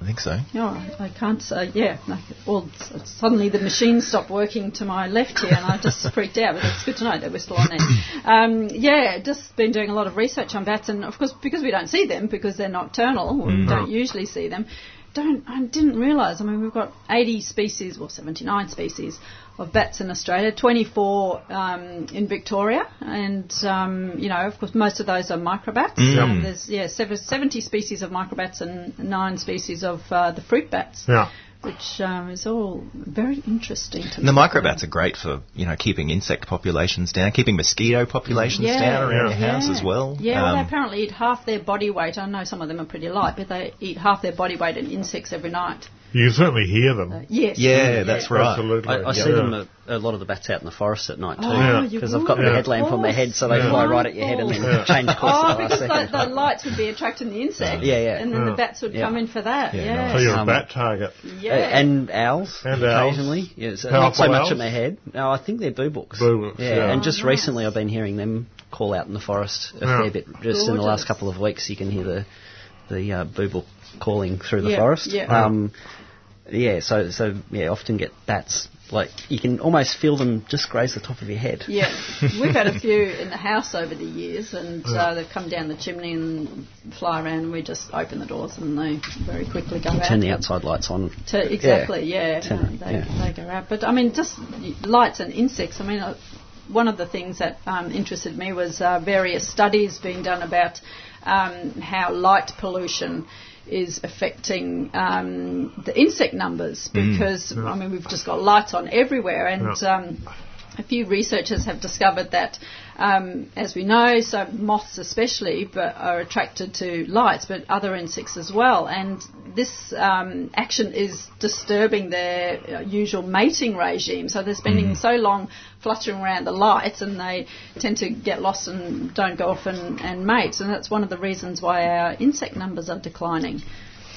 I think so. Oh, I can't say. Yeah, well, suddenly the machine stopped working to my left here, and I just freaked out. But it's good to know that we're still on there. Um, yeah, just been doing a lot of research on bats, and of course, because we don't see them because they're nocturnal, we don't usually see them. Don't I didn't realise. I mean, we've got 80 species, or 79 species of bats in Australia, 24 um, in Victoria, and um, you know, of course, most of those are microbats. Mm. There's yeah, 70 species of microbats and nine species of uh, the fruit bats, Yeah. Which um, is all very interesting to And the microbats are great for, you know, keeping insect populations down, keeping mosquito populations Yeah, down around yeah. your house as well. Yeah, well, Um, they apparently eat half their body weight. I know some of them are pretty light, but they eat half their body weight in insects every night. You can certainly hear them. Yes. yeah, that's right. Absolutely. I, I see them a, a lot of the bats out in the forest at night too. Oh, Yeah. Because I've got would, the headlamp on my head, so they Yeah. fly right at your head and then Yeah. change course Oh, the because last the, the lights would be attracting the insects. Yeah, yeah. And then Yeah. the bats would Yeah. come in for that. Yeah, Yeah. nice. So you're a Um, bat target. yeah. Uh, and owls, And owls. occasionally. Yeah, so not so much owls? at my head. No, I think they're boo books. Boo books, yeah. and just Oh, recently. I've been hearing them call out in the forest a fair bit. Just in the last couple of weeks, you can hear the the uh, boo book calling through the forest. yeah. Um, yeah. So so yeah, often get bats. Like you can almost feel them just graze the top of your head. Yeah, we've had a few in the house over the years, and uh, they've come down the chimney and fly around, and we just open the doors, and they very quickly go out. Turn the outside lights on. To, exactly, yeah, Turn- uh, they, yeah. they go out. But I mean, just lights and insects. I mean, uh, one of the things that um, interested me was uh, various studies being done about um, how light pollution is affecting um, the insect numbers because I mean we've just got lights on everywhere and. Yeah. Um, a few researchers have discovered that, um, as we know, so moths especially, but are attracted to lights, but other insects as well. And this um, action is disturbing their uh, usual mating regime. So they're spending so long fluttering around the lights, and they tend to get lost and don't go off and, and mate. And that's one of the reasons why our insect numbers are declining.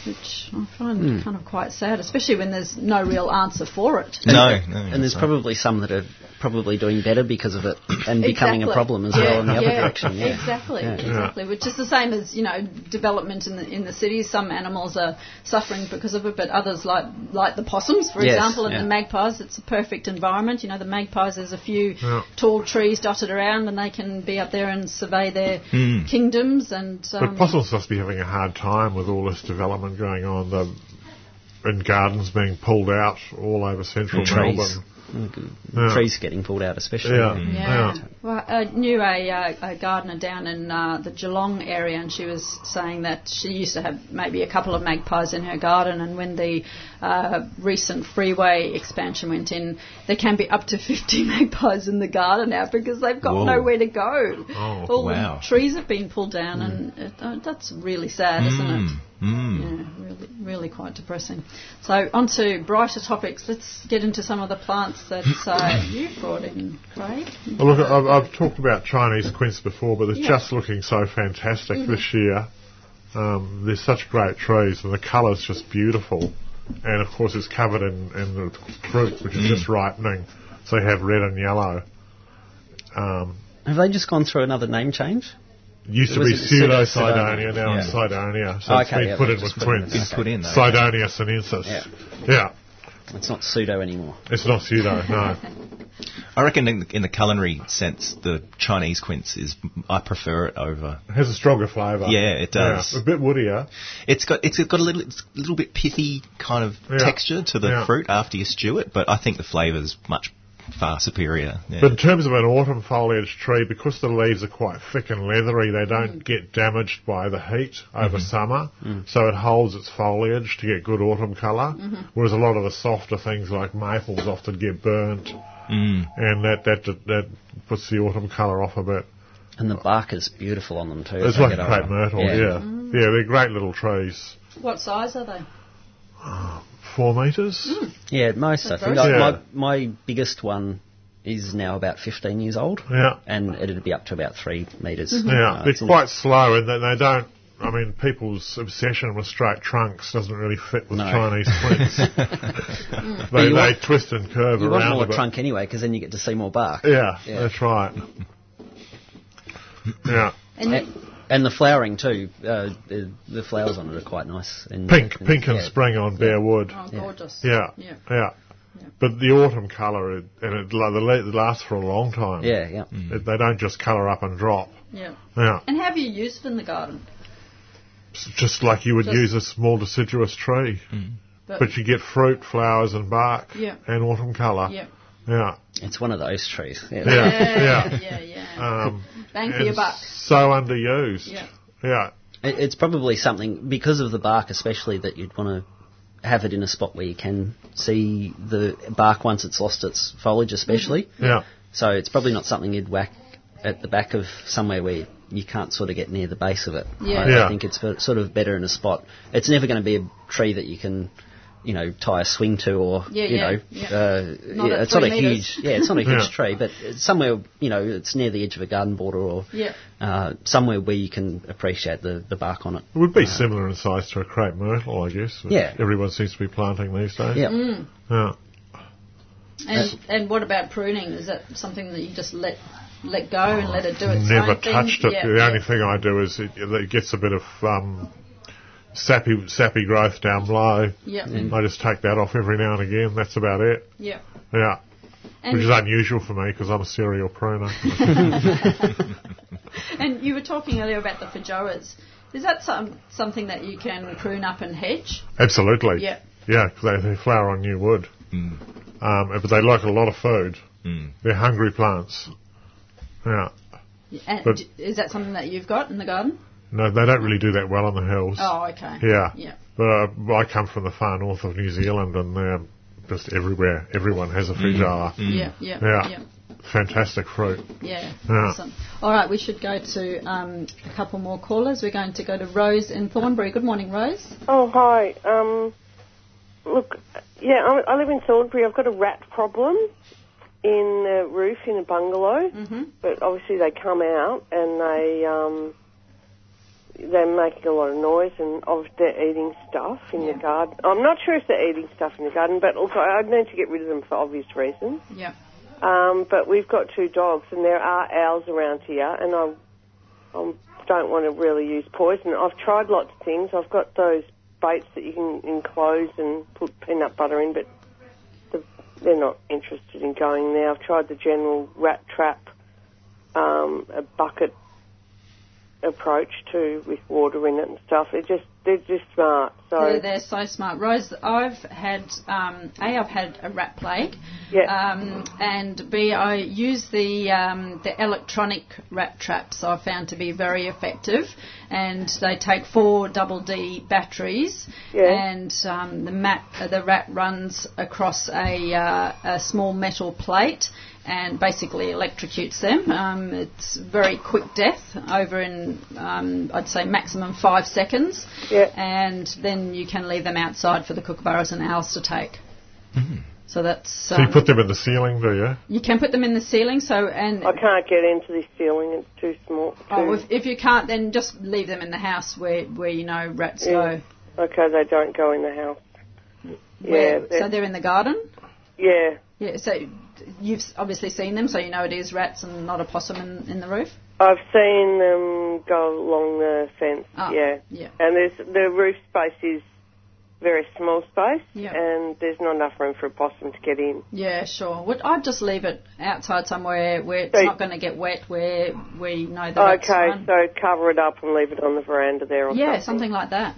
Which I find kind of quite sad, especially when there's no real answer for it. no, no. and there's right. probably some that are probably doing better because of it and becoming a problem as Yeah, well in the other yeah, direction. Yeah. Exactly, Yeah. exactly. Which is the same as you know development in the in the cities. Some animals are suffering because of it, but others, like like the possums, for Yes, example, and yeah. the magpies, it's a perfect environment. You know, the magpies, there's a few Yeah. tall trees dotted around, and they can be up there and survey their Hmm. kingdoms. And But um, possums must be having a hard time with all this development going on. The and gardens being pulled out all over central trees. Melbourne. Mm, Trees getting pulled out, especially. Yeah. Yeah. Yeah. Well, I knew a, uh, a gardener down in uh, the Geelong area, and she was saying that she used to have maybe a couple of magpies in her garden, and when the uh, recent freeway expansion went in, there can be up to 50 magpies in the garden now because they've got Whoa. nowhere to go. Oh, All wow. the trees have been pulled down, and it, uh, that's really sad, isn't it? Mm, mm. Yeah, really, really quite depressing. So, on to brighter topics. Let's get into some of the plants that uh, you brought in, Craig. Well, look, I've, I've talked about Chinese quince before, but it's Yeah. Mm-hmm. just looking so fantastic this year. Um, there's such great trees, and the colour's just beautiful. And of course, it's covered in, in the fruit, which is just ripening, so you have red and yellow. Um, Have they just gone through another name change? used to be pseudo- pseudo-cydonia, now it's Yeah. cydonia, so Oh, it's okay, been yeah, put in with just put in quince. there. Been put in, though. Cydonia sinensis. Yeah. Yeah. It's not pseudo anymore. It's not pseudo, no. I reckon in the, in the culinary sense, the Chinese quince is. I prefer it over. It has a stronger flavour. Yeah, it does. A bit woodier. It's got it's got a little it's a little bit pithy kind of Yeah. texture to the Yeah. fruit after you stew it, but I think the flavour's much far superior. Yeah. But in terms of an autumn foliage tree, because the leaves are quite thick and leathery, they don't Mm. get damaged by the heat over summer, so it holds its foliage to get good autumn color Mm-hmm. Whereas a lot of the softer things like maples often get burnt, Mm. and that that that puts the autumn colour off a bit. And the bark is beautiful on them too. It's like get a crepe older. myrtle, yeah. Mm. yeah, they're great little trees. What size are they? Four metres. Mm. Yeah, at most I That's think. very Yeah. My, my biggest one is now about 15 years old, Yeah, and it'd be up to about three metres. Mm-hmm. yeah. Uh, they're it's quite slow, and they, they don't. I mean, people's obsession with straight trunks doesn't really fit with No. Chinese quince. Mm. they, you they want- twist and curve You want around more a trunk anyway, because then you get to see more bark. Yeah, Yeah. that's right. yeah, And And, and the flowering too. Uh, the, the flowers on it are quite nice. And, pink, and- pink and yeah. spring on bare wood. oh, gorgeous. Yeah, Yeah. yeah. But the autumn colour, it- and it, like, the it lasts for a long time. Yeah, yeah. It, they don't just colour up and drop. Yeah. Yeah, And have you used it in the garden? Just like you would Just- use a small deciduous tree. But, But you get fruit, flowers, and bark, Yeah. and autumn colour. yeah. Yeah, It's one of those trees. Yeah. Yeah. Yeah, yeah, yeah. um, Bang for your and buck. So underused. Yeah. Yeah. It, it's probably something because of the bark, especially that you'd want to have it in a spot where you can see the bark once it's lost its foliage, especially. Yeah. So it's probably not something you'd whack at the back of somewhere where you can't sort of get near the base of it. Yeah. I, Yeah. I think it's sort of better in a spot. It's never going to be a tree that you can, you know, tie a swing to or, Yeah, you yeah, know, yeah. Uh, Not yeah, it's not a metres. huge, yeah, it's not a huge Yeah. tree, but it's somewhere, you know, it's near the edge of a garden border or Yeah. uh, somewhere where you can appreciate the, the bark on it. It would be similar in size to a crepe myrtle, I guess. which Yeah. Everyone seems to be planting these days. Yeah. Mm. Yeah. And and what about pruning? Is that something that you just let let go and let it do its Never own thing? touched it. Yeah, the yeah. only thing I do is it, it gets a bit of um, sappy sappy growth down below. Yeah, I just take that off every now and again. That's about it. yeah. Yeah. And, Which is unusual for me because I'm a serial pruner. and you were talking earlier about the feijoas. Is that some, something that you can prune up and hedge? Absolutely. Yeah. Yeah, because they, they flower on new wood. Mm. Um, but they like a lot of food. Mm. They're hungry plants. Yeah. And But- d- is that something that you've got in the garden? No, they don't really do that well on the hills. Oh, okay. Yeah. Yeah. But uh, I come from the far north of New Zealand and they're just everywhere. Everyone has a feijoa. Yeah, yeah, Yeah. yeah. Fantastic fruit. Yeah, Yeah. awesome. All right, we should go to um, a couple more callers. We're going to go to Rose in Thornbury. Good morning, Rose. Oh, hi. Um, look, yeah, I, I live in Thornbury. I've got a rat problem in the roof in a bungalow, Mm-hmm. but obviously they come out and they um, they're making a lot of noise and obviously they're eating stuff in Yeah. the garden. I'm not sure if they're eating stuff in the garden, but I I need to get rid of them for obvious reasons. Yeah. Um, but we've got two dogs, and there are owls around here, and I, I don't want to really use poison. I've tried lots of things. I've got those baits that you can enclose and put peanut butter in, but the, they're not interested in going there. I've tried the general rat trap, um, a bucket approach too, with water in it and stuff. They're just they're just smart. So They're, they're so smart. Rose, I've had, um, A, I've had a rat plague. Yeah. Um, and B, I use the, um, the electronic rat traps I found to be very effective. And they take four double D batteries. Yeah. And um, the, mat, the rat runs across a, uh, a small metal plate and basically electrocutes them. Um, it's very quick death over in, um, I'd say, maximum five seconds. Yeah. And then you can leave them outside for the kookaburras and owls to take. So that's So um, you put them in the ceiling, do you? you can put them in the ceiling. So and I can't get into this ceiling. It's too small. Too, oh, if, if you can't, then just leave them in the house where where you know rats Yeah. go. okay, they don't go in the house. Where, Yeah, so they're- they're in the garden. Yeah. Yeah. So you've obviously seen them, so you know it is rats and not a possum in, in the roof. I've seen them go along the fence. Ah, yeah. yeah. And there's the roof space is very small space, Yeah. and there's not enough room for a possum to get in. Yeah, sure. Would I'd just leave it outside somewhere where it's So- not going to get wet, where you know the rats okay, so cover it up and leave it on the veranda there. Or yeah, something. something like that.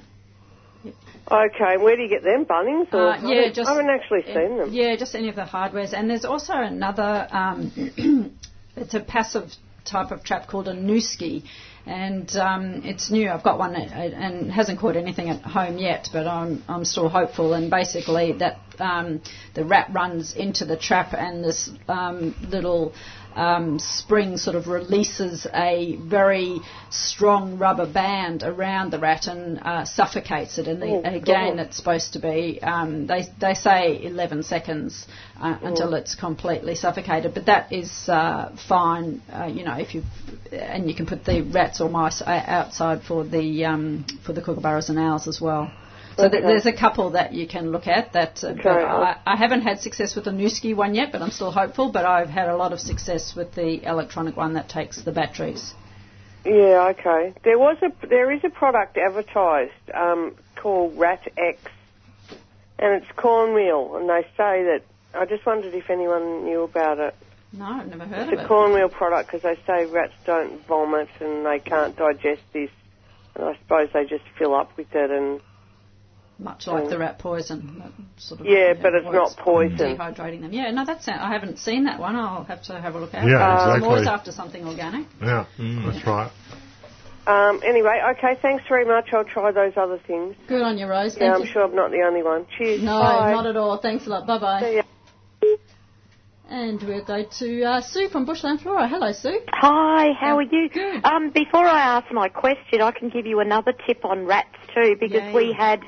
Okay, where do you get them? Bunnings? Or Uh, yeah, just I haven't actually seen them. Yeah, just any of the hardwares. And there's also another. Um, it's a passive type of trap called a Nooski, and um, it's new. I've got one uh, and hasn't caught anything at home yet, but I'm I'm still hopeful. And basically, that um, the rat runs into the trap, and this um, little um, spring sort of releases a very strong rubber band around the rat and uh, suffocates it. And the, Oh, again, God. it's supposed to be um, they they say 11 seconds uh, Oh. until it's completely suffocated, but that is uh, fine. Uh, you know, if you and you can put the rats or mice uh, outside for the um, for the kookaburras and owls as well. So th- Okay. there's a couple that you can look at. That uh, Okay, I, I haven't had success with the Nooski one yet, but I'm still hopeful. But I've had a lot of success with the electronic one that takes the batteries. Yeah, okay. There was a there is a product advertised um, called Rat X, and it's cornmeal, and they say that. I just wondered if anyone knew about it. No, I've never heard It's of a cornmeal product because they say rats don't vomit and they can't digest this. And I suppose they just fill up with it and Much like the rat poison. Sort of, Yeah, but it's not poison. Dehydrating them. Yeah, no, that's. I haven't seen that one. I'll have to have a look at. Yeah, it. I'm exactly. always after something organic. Yeah, that's right. Um, anyway, okay, thanks very much. I'll try those other things. Good on you, Rose. yeah, Thank I'm you. sure I'm not the only one. Cheers. No, Bye. not at all. Thanks a lot. Bye bye. See ya. And we'll go to uh, Sue from Bushland Flora. Hello, Sue. Hi, how are you? Good. Um, before I ask my question, I can give you another tip on rats too, because Yay. we had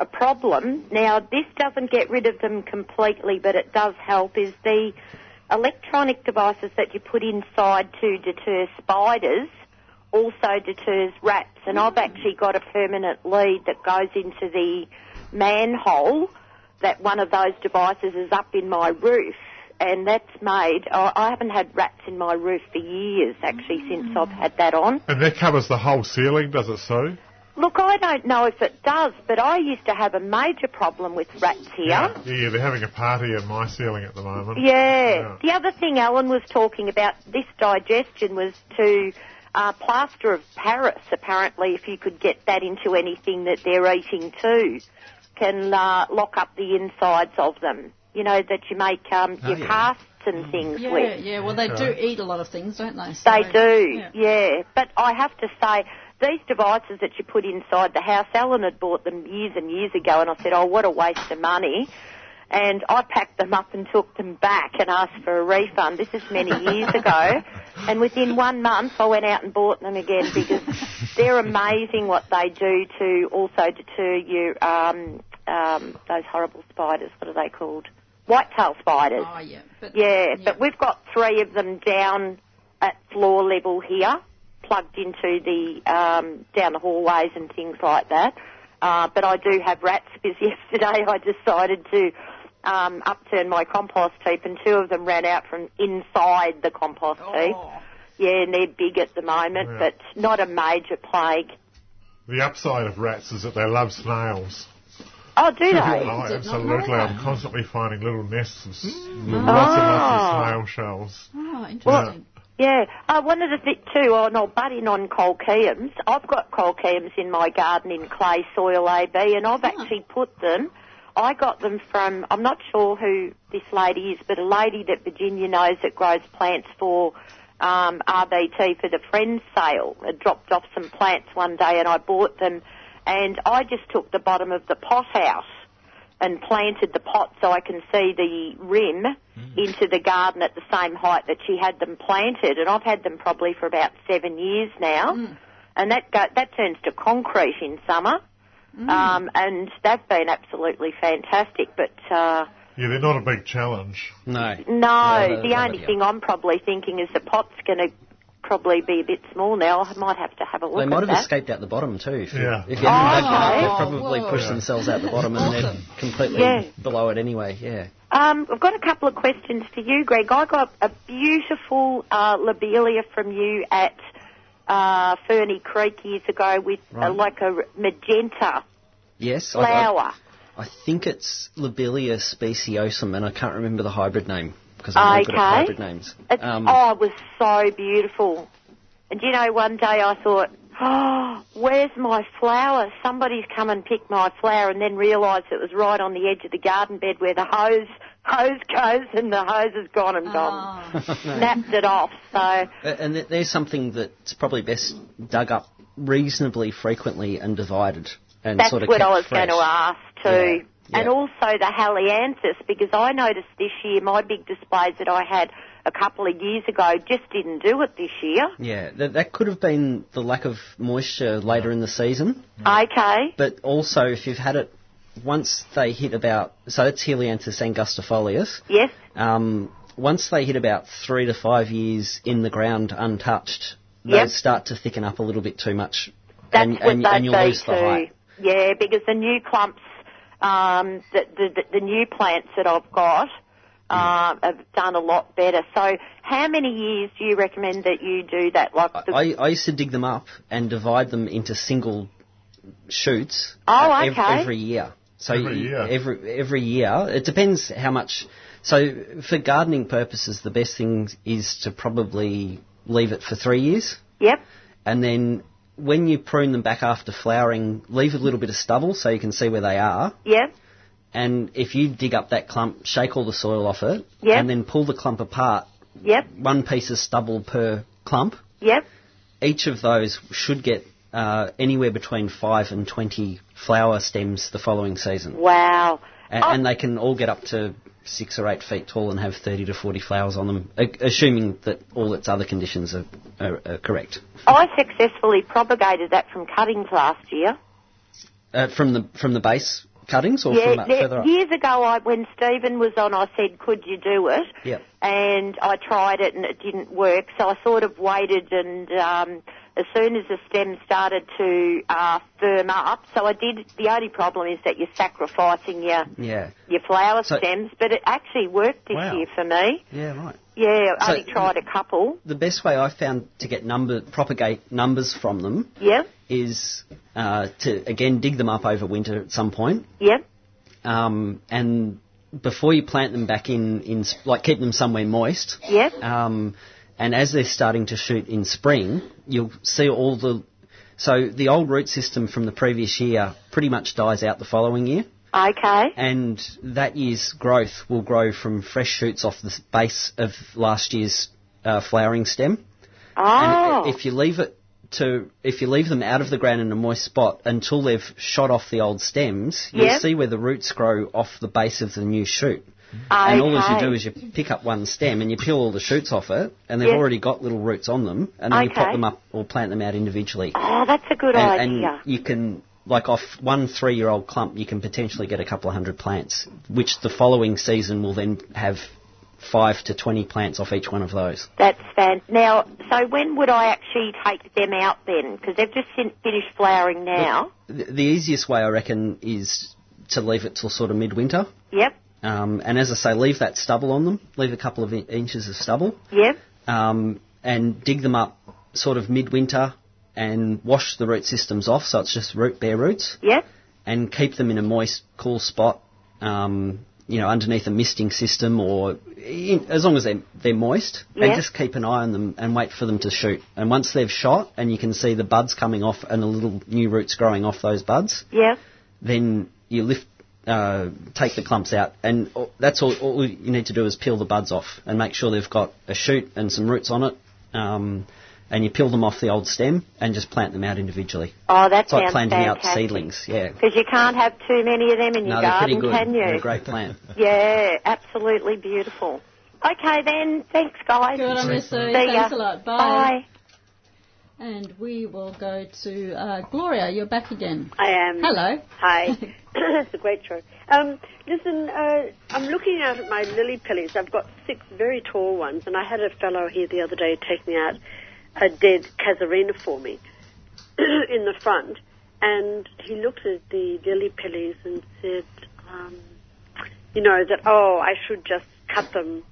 a problem. Now, this doesn't get rid of them completely, but it does help. Is the electronic devices that you put inside to deter spiders also deters rats, and I've actually got a permanent lead that goes into the manhole. That one of those devices is up in my roof and that's made. I haven't had rats in my roof for years, actually, since I've had that on. And that covers the whole ceiling, does it, Sue? Look, I don't know if it does, but I used to have a major problem with rats here. Yeah, yeah, they're having a party in my ceiling at the moment. Yeah. The other thing Alan was talking about, this digestion, was to uh, plaster of Paris, apparently, if you could get that into anything that they're eating too, can uh, lock up the insides of them. You know, that you make um, Oh, your yeah. casts and things Yeah, with. yeah. Well, they do eat a lot of things, don't they? So- They do, yeah. yeah. But I have to say, these devices that you put inside the house, Alan had bought them years and years ago, and I said, oh, what a waste of money. And I packed them up and took them back and asked for a refund. This is many years ago. And within one month, I went out and bought them again because they're amazing what they do to also deter you, um, um, those horrible spiders. What are they called? Whitetail spiders. Oh, yeah. But, Yeah, but we've got three of them down at floor level here, plugged into the um, down the hallways and things like that. Uh, but I do have rats because yesterday I decided to um, upturn my compost heap, and two of them ran out from inside the compost heap. Oh. Yeah, and they're big at the moment, Yeah. but not a major plague. The upside of rats is that they love snails. Oh, do they? Oh, did absolutely. I'm constantly finding little nests of s- Mm. lots and lots of snail shells. Oh, interesting. Yeah, uh, one of the th- too, oh, and I'll butt on colchicums. I've got colchicums in my garden in clay soil AB, and I've actually put them. I got them from, I'm not sure who this lady is, but a lady that Virginia knows that grows plants for um, RBT for the Friends sale. I dropped off some plants one day and I bought them, and I just took the bottom of the pot house and planted the pot so I can see the rim into the garden at the same height that she had them planted. And I've had them probably for about seven years now. And that go, that turns to concrete in summer. Um, and they've been absolutely fantastic. But uh, Yeah, they're not a big challenge. No. no, No, the only thing I'm probably thinking is the pot's going to probably be a bit small now. I might have to have a look They might at have that. escaped out the bottom too. If you, Yeah. if you Oh, haven't backed up, okay. they've probably Whoa. pushed themselves out the bottom and Awesome. they're completely Yeah. below it anyway. Yeah. Um, I've got a couple of questions for you, Greg. I got a beautiful uh, lobelia from you at uh, Ferny Creek years ago with uh, like a magenta Yes. I, I, flower. I think it's Lobelia speciosum, and I can't remember the hybrid name because I'm not good at Okay. hybrid names. It, Um, oh, it was so beautiful. And you know, one day I thought, oh, where's my flower? Somebody's come and picked my flower and then realised it was right on the edge of the garden bed where the hose hose goes and the hose has gone and gone. Snapped it off. So And there's something that's probably best dug up reasonably frequently and divided. And that's sort of what I was fresh. going to ask too. Yeah, And also the Helianthus, because I noticed this year my big displays that I had a couple of years ago just didn't do it this year. Yeah, that, that could have been the lack of moisture later in the season. Okay. But also, if you've had it once they hit about, so that's Helianthus angustifolius. Yes. Um, once they hit about three to five years in the ground untouched, Yep. start to thicken up a little bit too much. That's and, what and, and you'll lose the height. Yeah, because the new clumps, um, the, the, the, the new plants that I've got, uh, have done a lot better. So, how many years do you recommend that you do that? Like the, I, I used to dig them up and divide them into single shoots Oh, uh, okay. every year. So Every year? Every, every year. It depends how much. So for gardening purposes, the best thing is to probably leave it for three years. Yep. And then when you prune them back after flowering, leave a little bit of stubble so you can see where they are. Yep. And if you dig up that clump, shake all the soil off it, Yep. and then pull the clump apart, Yep. one piece of stubble per clump, Yep. each of those should get uh, anywhere between 5 and 20 flower stems the following season. Wow. A- Oh. And they can all get up to 6 or 8 feet tall and have 30 to 40 flowers on them, assuming that all its other conditions are, are, are correct. I successfully propagated that from cuttings last year. Uh, from the from the base cuttings or yeah, from there- further up? years ago, I, when Stephen was on, I said, "Could you do it?" Yep. And I tried it, and it didn't work. So I sort of waited, and um, as soon as the stem started to uh, firm up, so I did. The only problem is that you're sacrificing your Yeah. your flower So- stems, but it actually worked this Wow. year for me. Yeah, right. Yeah, I So- only tried a couple. The best way I found to get number propagate numbers from them Yep, is uh, to again dig them up over winter at some point, yep, um, and before you plant them back in, in like keep them somewhere moist. yep. Um, and as they're starting to shoot in spring, you'll see all the so the old root system from the previous year pretty much dies out the following year. Okay. and that year's growth will grow from fresh shoots off the base of last year's uh, flowering stem. Oh, And if you leave it to, if you leave them out of the ground in a moist spot until they've shot off the old stems, you'll see where the roots grow off the base of the new shoot. And all you do is you pick up one stem and you peel all the shoots off it, and they've Yep. already got little roots on them, and then you pop them up or plant them out individually. oh, that's a good and, idea. and you can, like off one three-year-old clump, you can potentially get a couple of hundred plants, which the following season will then have five to twenty plants off each one of those. That's fan. Now, so when would I actually take them out then? Because they've just fin- finished flowering now. The, the easiest way, I reckon, is to leave it till sort of midwinter. Yep, Um, and as I say, leave that stubble on them. Leave a couple of in- inches of stubble, yep, um, and dig them up sort of midwinter, and wash the root systems off, so it's just root bare roots. yep. and keep them in a moist, cool spot. Um, you know, underneath a misting system, or in, as long as they're, they're moist, Yeah. and just keep an eye on them and wait for them to shoot. And once they've shot, and you can see the buds coming off and a little new roots growing off those buds, Yep. then you lift, uh, take the clumps out, and that's all. All you need to do is peel the buds off and make sure they've got a shoot and some roots on it. Um, and you peel them off the old stem and just plant them out individually. Oh, that It's like sounds planting out seedlings. Yeah. Because you can't have too many of them in No, your they're pretty garden, good. can you? They're a great plant. Yeah, absolutely beautiful. Okay then, thanks guys. Good on you, Sue. Thanks a lot. Bye. Bye. And we will go to uh, Gloria. You're back again. I am. Hello. Hi. It's a great show. Um, listen, uh, I'm looking out at my lily pillies. I've got six very tall ones, and I had a fellow here the other day taking out a dead casuarina for me in the front, and he looked at the lily pillies and said, um, you know, that, oh, I should just cut them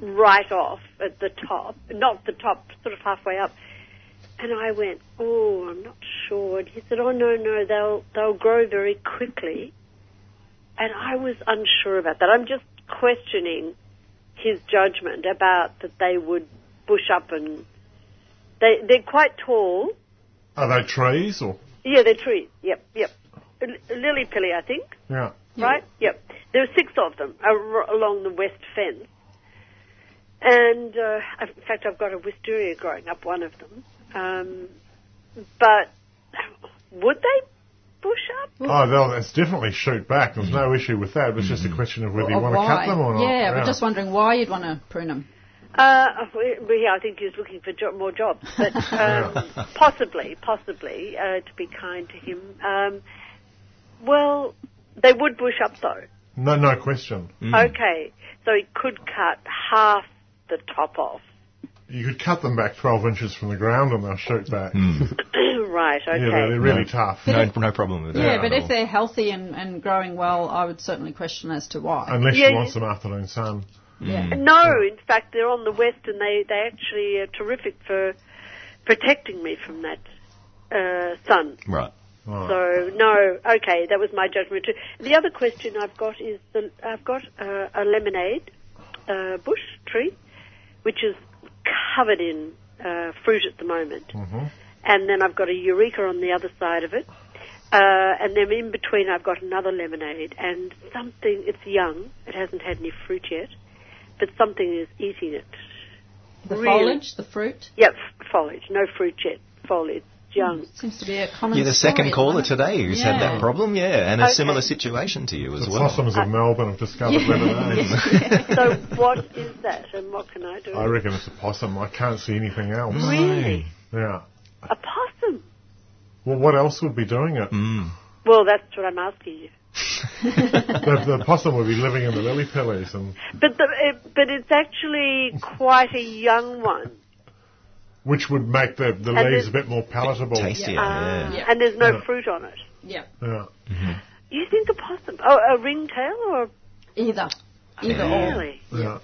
right off at the top, not the top, sort of halfway up. And I went, oh, I'm not sure. And he said, oh no, no, they'll they'll grow very quickly. And I was unsure about that. I'm just questioning his judgment about that they would bush up and they they're quite tall, Are they trees or? Yeah, they're trees. Yep, yep. L- lily pilly, I think. Yeah. Right? Yep. There are six of them along the west fence. And uh, in fact, I've got a wisteria growing up one of them. Um, but would they bush up? Oh, they'll it's definitely shoot back. There's no issue with that. It's just a question of whether you Or want to why? cut them or not. Yeah, we're just wondering why you'd want to prune them. Uh, well, yeah, I think he was looking for jo- more jobs, but um, possibly, possibly, uh, to be kind to him. Um, well, they would bush up though. No, no question. Okay, so he could cut half the top off. You could cut them back 12 inches from the ground and they'll shoot back. right, okay. Yeah, they're, they're really tough. No, no problem with that. Yeah, but if all. they're healthy and, and growing well, I would certainly question as to why. Unless Yeah, you want some afternoon sun. yeah. No, in fact, they're on the west, and they they actually are terrific for protecting me from that uh, sun. Right. Right. So no, okay, that was my judgment too. The other question I've got is the I've got uh, a lemonade uh, bush tree, which is covered in uh, fruit at the moment, Mhm. and then I've got a eureka on the other side of it, uh, and then in between I've got another lemonade, and something it's young, it hasn't had any fruit yet, but something is eating it. The Really? foliage, the fruit. Yep, foliage, no fruit yet, foliage, young. Seems to be a common You're the second at caller today who's had that problem, yeah, and a Okay. similar situation to you as The well. possums of Melbourne have discovered Yeah. lemonade. so what is that, and what can I do? I reckon it's a possum. I can't see anything else. Really? Yeah. A possum? Well, what else would be doing it? Mm. Well, that's what I'm asking you. the, the possum would be living in the lily pillies and But the, it, but it's actually quite a young one, which would make the, the And leaves a bit more palatable. Tastier, Ah, yeah. and there's no Yeah. fruit on it. Yeah. Yeah. You think a possum? Oh, a ringtail or Either. Either or. really? Yeah.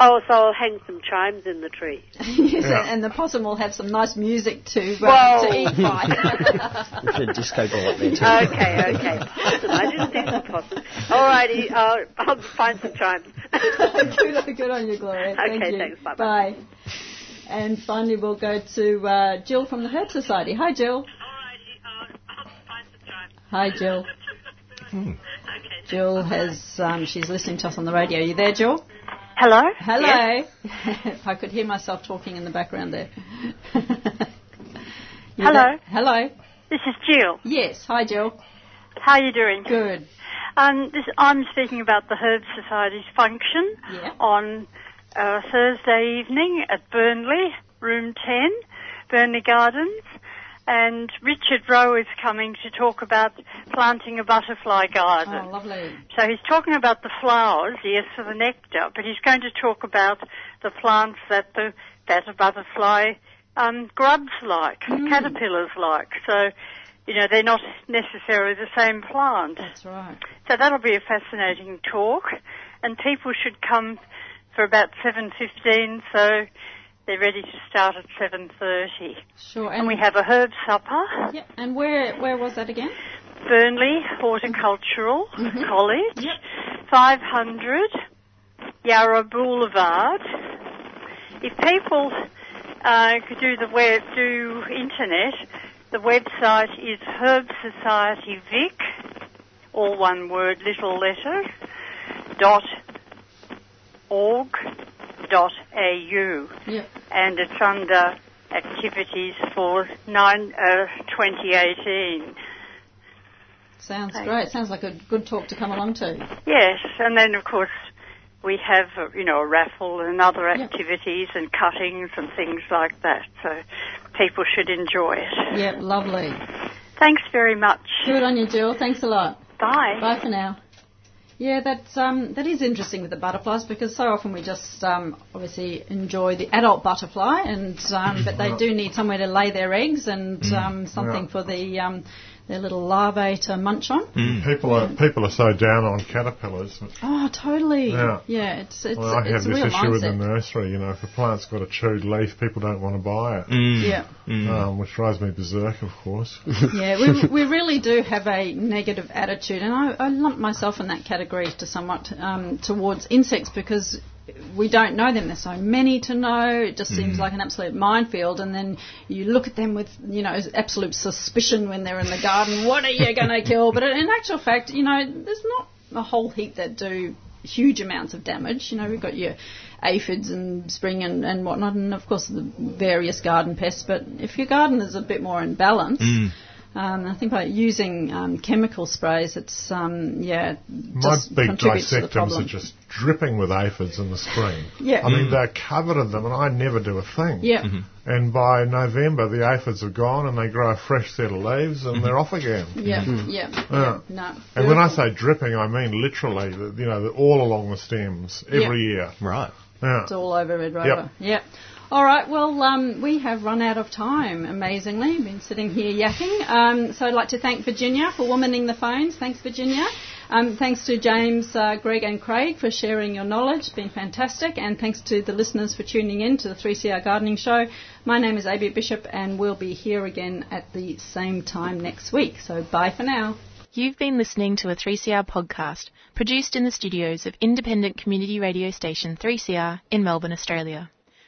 Oh, so I'll hang some chimes in the tree. yes, Yeah. and the possum will have some nice music to, Whoa. uh, to eat by. With a disco ball up there too. Okay, okay. Possum. I didn't think of a possum. Alrighty, I'll, I'll find some chimes. good, good on you, Gloria. Thank Okay, you. thanks. Bye-bye. Bye. And finally, we'll go to uh, Jill from the Herb Society. Hi, Jill. Hi, Jill. Jill has, um, she's listening to us on the radio. Are you there, Jill? Hello? Hello. I could hear myself talking in the background there. Hello. there? Hello. This is Jill. Yes. Hi, Jill. How are you doing? Good. Um, this, I'm speaking about the Herb Society's function Yeah. on uh, Thursday evening at Burnley, room 10, Burnley Gardens. And Richard Rowe is coming to talk about planting a butterfly garden. Oh, lovely. So he's talking about the flowers, yes, for the nectar, but he's going to talk about the plants that the that a butterfly um, grubs like, caterpillars like. So, you know, they're not necessarily the same plant. That's right. So that'll be a fascinating talk, and people should come for about seven fifteen. So they're ready to start at seven thirty. Sure. And we have a herb supper. Yep. And where where was that again? Burnley Horticultural Mhm. College, Yep. 500 Yarra Boulevard. If people uh, could do the web, do internet, the website is Herb Society Vic, all one word, little letter, dot org dot au, Yep. and it's under activities for nine, uh, 2018. Sounds Thanks. great. Sounds like a good talk to come along to. Yes, and then of course we have you know a raffle and other Yep. activities and cuttings and things like that. So people should enjoy it. Yep. Lovely. Thanks very much. Good on you, Jill. Thanks a lot. Bye. Bye for now. Yeah, that's um, that is interesting with the butterflies because so often we just um, obviously enjoy the adult butterfly, and um, but they do need somewhere to lay their eggs and um, something Yeah. for the um, their little larvae to munch on. People are people are so down on caterpillars. Oh, totally. Yeah. it's it's Well, I it's have a this real issue with the nursery. You know, if a plant's got a chewed leaf, people don't want to buy it, Mm. Yeah. Mm. um, which drives me berserk, of course. yeah, we, we really do have a negative attitude, and I, I lump myself in that category to somewhat um, towards insects because we don't know them. There's so many to know. It just Mm. seems like an absolute minefield. And then you look at them with, you know, absolute suspicion when they're in the garden. What are you going to kill? But in actual fact, you know, there's not a whole heap that do huge amounts of damage. You know, we've got your aphids and spring and, and whatnot, and of course the various garden pests. But if your garden is a bit more in balance, Mm. Um, I think by using um, chemical sprays, it's um, yeah, My just big contributes dissectums are just dripping with aphids in the spring. Yeah. I mean, Mm. they're covered in them, and I never do a thing. Yeah. Mhm. And by November, the aphids are gone, and they grow a fresh set of leaves, and they're off again. Yeah, Mhm. yeah, Yeah. yeah, no. And when I say dripping, I mean literally, you know, all along the stems every year. Right. Yeah. It's all over Red Yep. Yeah. All right. Well, um, we have run out of time. Amazingly, been sitting here yakking. Um, so I'd like to thank Virginia for womaning the phones. Thanks, Virginia. Um, thanks to James, uh, Greg, and Craig for sharing your knowledge. It's been fantastic. And thanks to the listeners for tuning in to the 3CR Gardening Show. My name is AB Bishop, and we'll be here again at the same time next week. So bye for now. You've been listening to a 3CR podcast produced in the studios of independent community radio station 3CR in Melbourne, Australia.